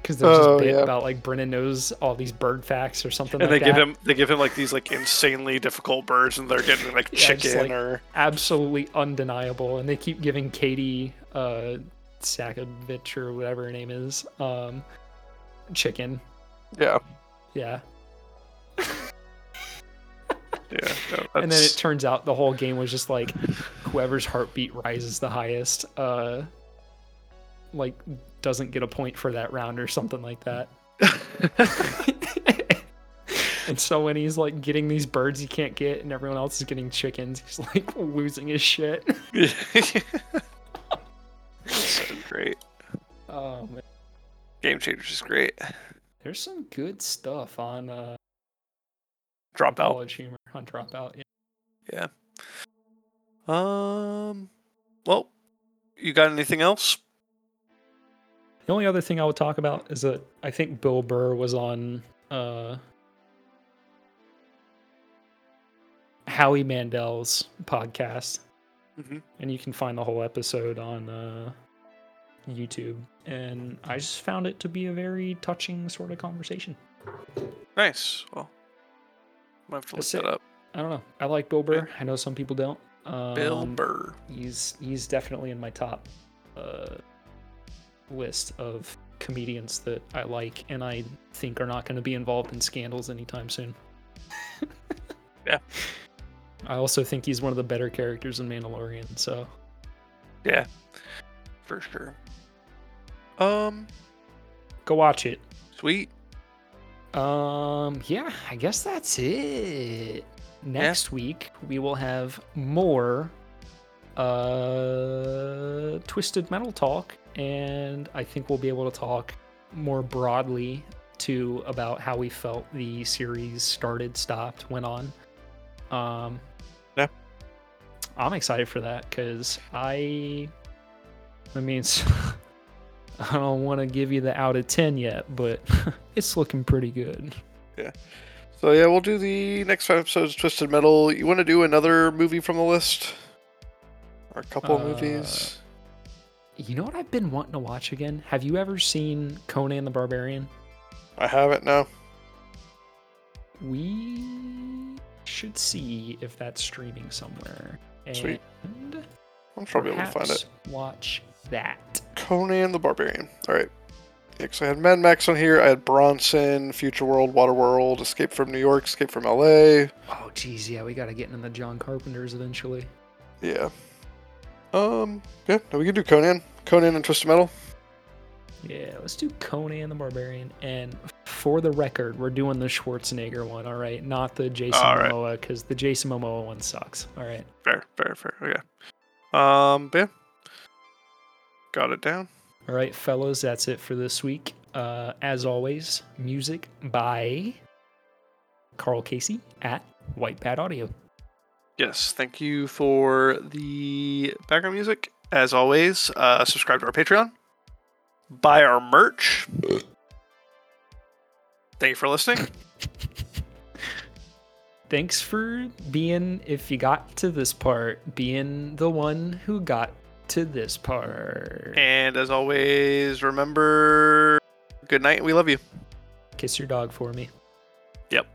Because there's Oh, this bit yeah. about like Brennan knows all these bird facts or something and like they give that. him they give him like these like insanely difficult birds and they're getting like Yeah, just, chicken like- or Absolutely undeniable. And they keep giving Katie uh Sakovich or whatever her name is, um chicken. yeah Yeah. yeah no, and then it turns out the whole game was just like whoever's heartbeat rises the highest uh like doesn't get a point for that round or something like that. And so when he's like getting these birds he can't get and everyone else is getting chickens he's like losing his shit. So great. Oh man. Game changers is great. There's some good stuff on uh drop out college humor on dropout yeah. yeah. Um well you got anything else The only other thing I would talk about is that I think Bill Burr was on uh, Howie Mandel's podcast, Mhm. and you can find the whole episode on uh, YouTube. And I just found it to be a very touching sort of conversation. nice well i have to look That's that it. up I don't know. I like Bill Burr. I know some people don't. Um, bill burr He's he's definitely in my top uh, list of comedians that I like and I think are not going to be involved in scandals anytime soon. Yeah. I also think he's one of the better characters in Mandalorian, so Yeah, for sure. Um, go watch it. sweet. Um, yeah, I guess that's it. Next week we will have more uh twisted metal talk and I think we'll be able to talk more broadly too about how we felt the series started, stopped, went on. Um Yeah. I'm excited for that cuz I I mean I don't want to give you the out of 10 yet, but it's looking pretty good. Yeah. So yeah, we'll do the next five episodes of Twisted Metal. You want to do another movie from the list, or a couple of Uh, movies? You know what I've been wanting to watch again? Have you ever seen Conan the Barbarian? I haven't no. We should see if that's streaming somewhere. Sweet. And I'm probably able to find it. Watch that. Conan the Barbarian. All right. So I had Mad Max on here. I had Bronson, Future World, Water World, Escape from New York, Escape from L.A. Oh, geez, yeah, we gotta get into the John Carpenters eventually. Yeah. Um. Yeah. No, we can do Conan. Conan and Twisted Metal. Yeah, let's do Conan the Barbarian. And for the record, we're doing the Schwarzenegger one, all right? Not the Jason All right. Momoa, because the Jason Momoa one sucks. All right. Fair. Fair. Fair. Okay. Um. Yeah. Got it down. All right, fellows, that's it for this week. Uh, as always, music by Karl Casey at White Bat Audio. Yes, thank you for the background music. As always, uh, subscribe to our Patreon, buy our merch. Thank you for listening. Thanks for being, if you got to this part, being the one who got to this part. And as always, remember good night. We love you. Kiss your dog for me. Yep.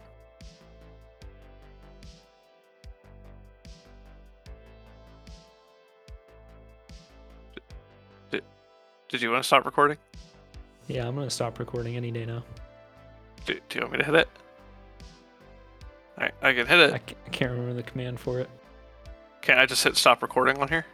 Did you want to stop recording? Yeah, I'm going to stop recording any day now. Do, do you want me to hit it? Alright, I can hit it. I I can't remember the command for it. Can I just hit stop recording on here?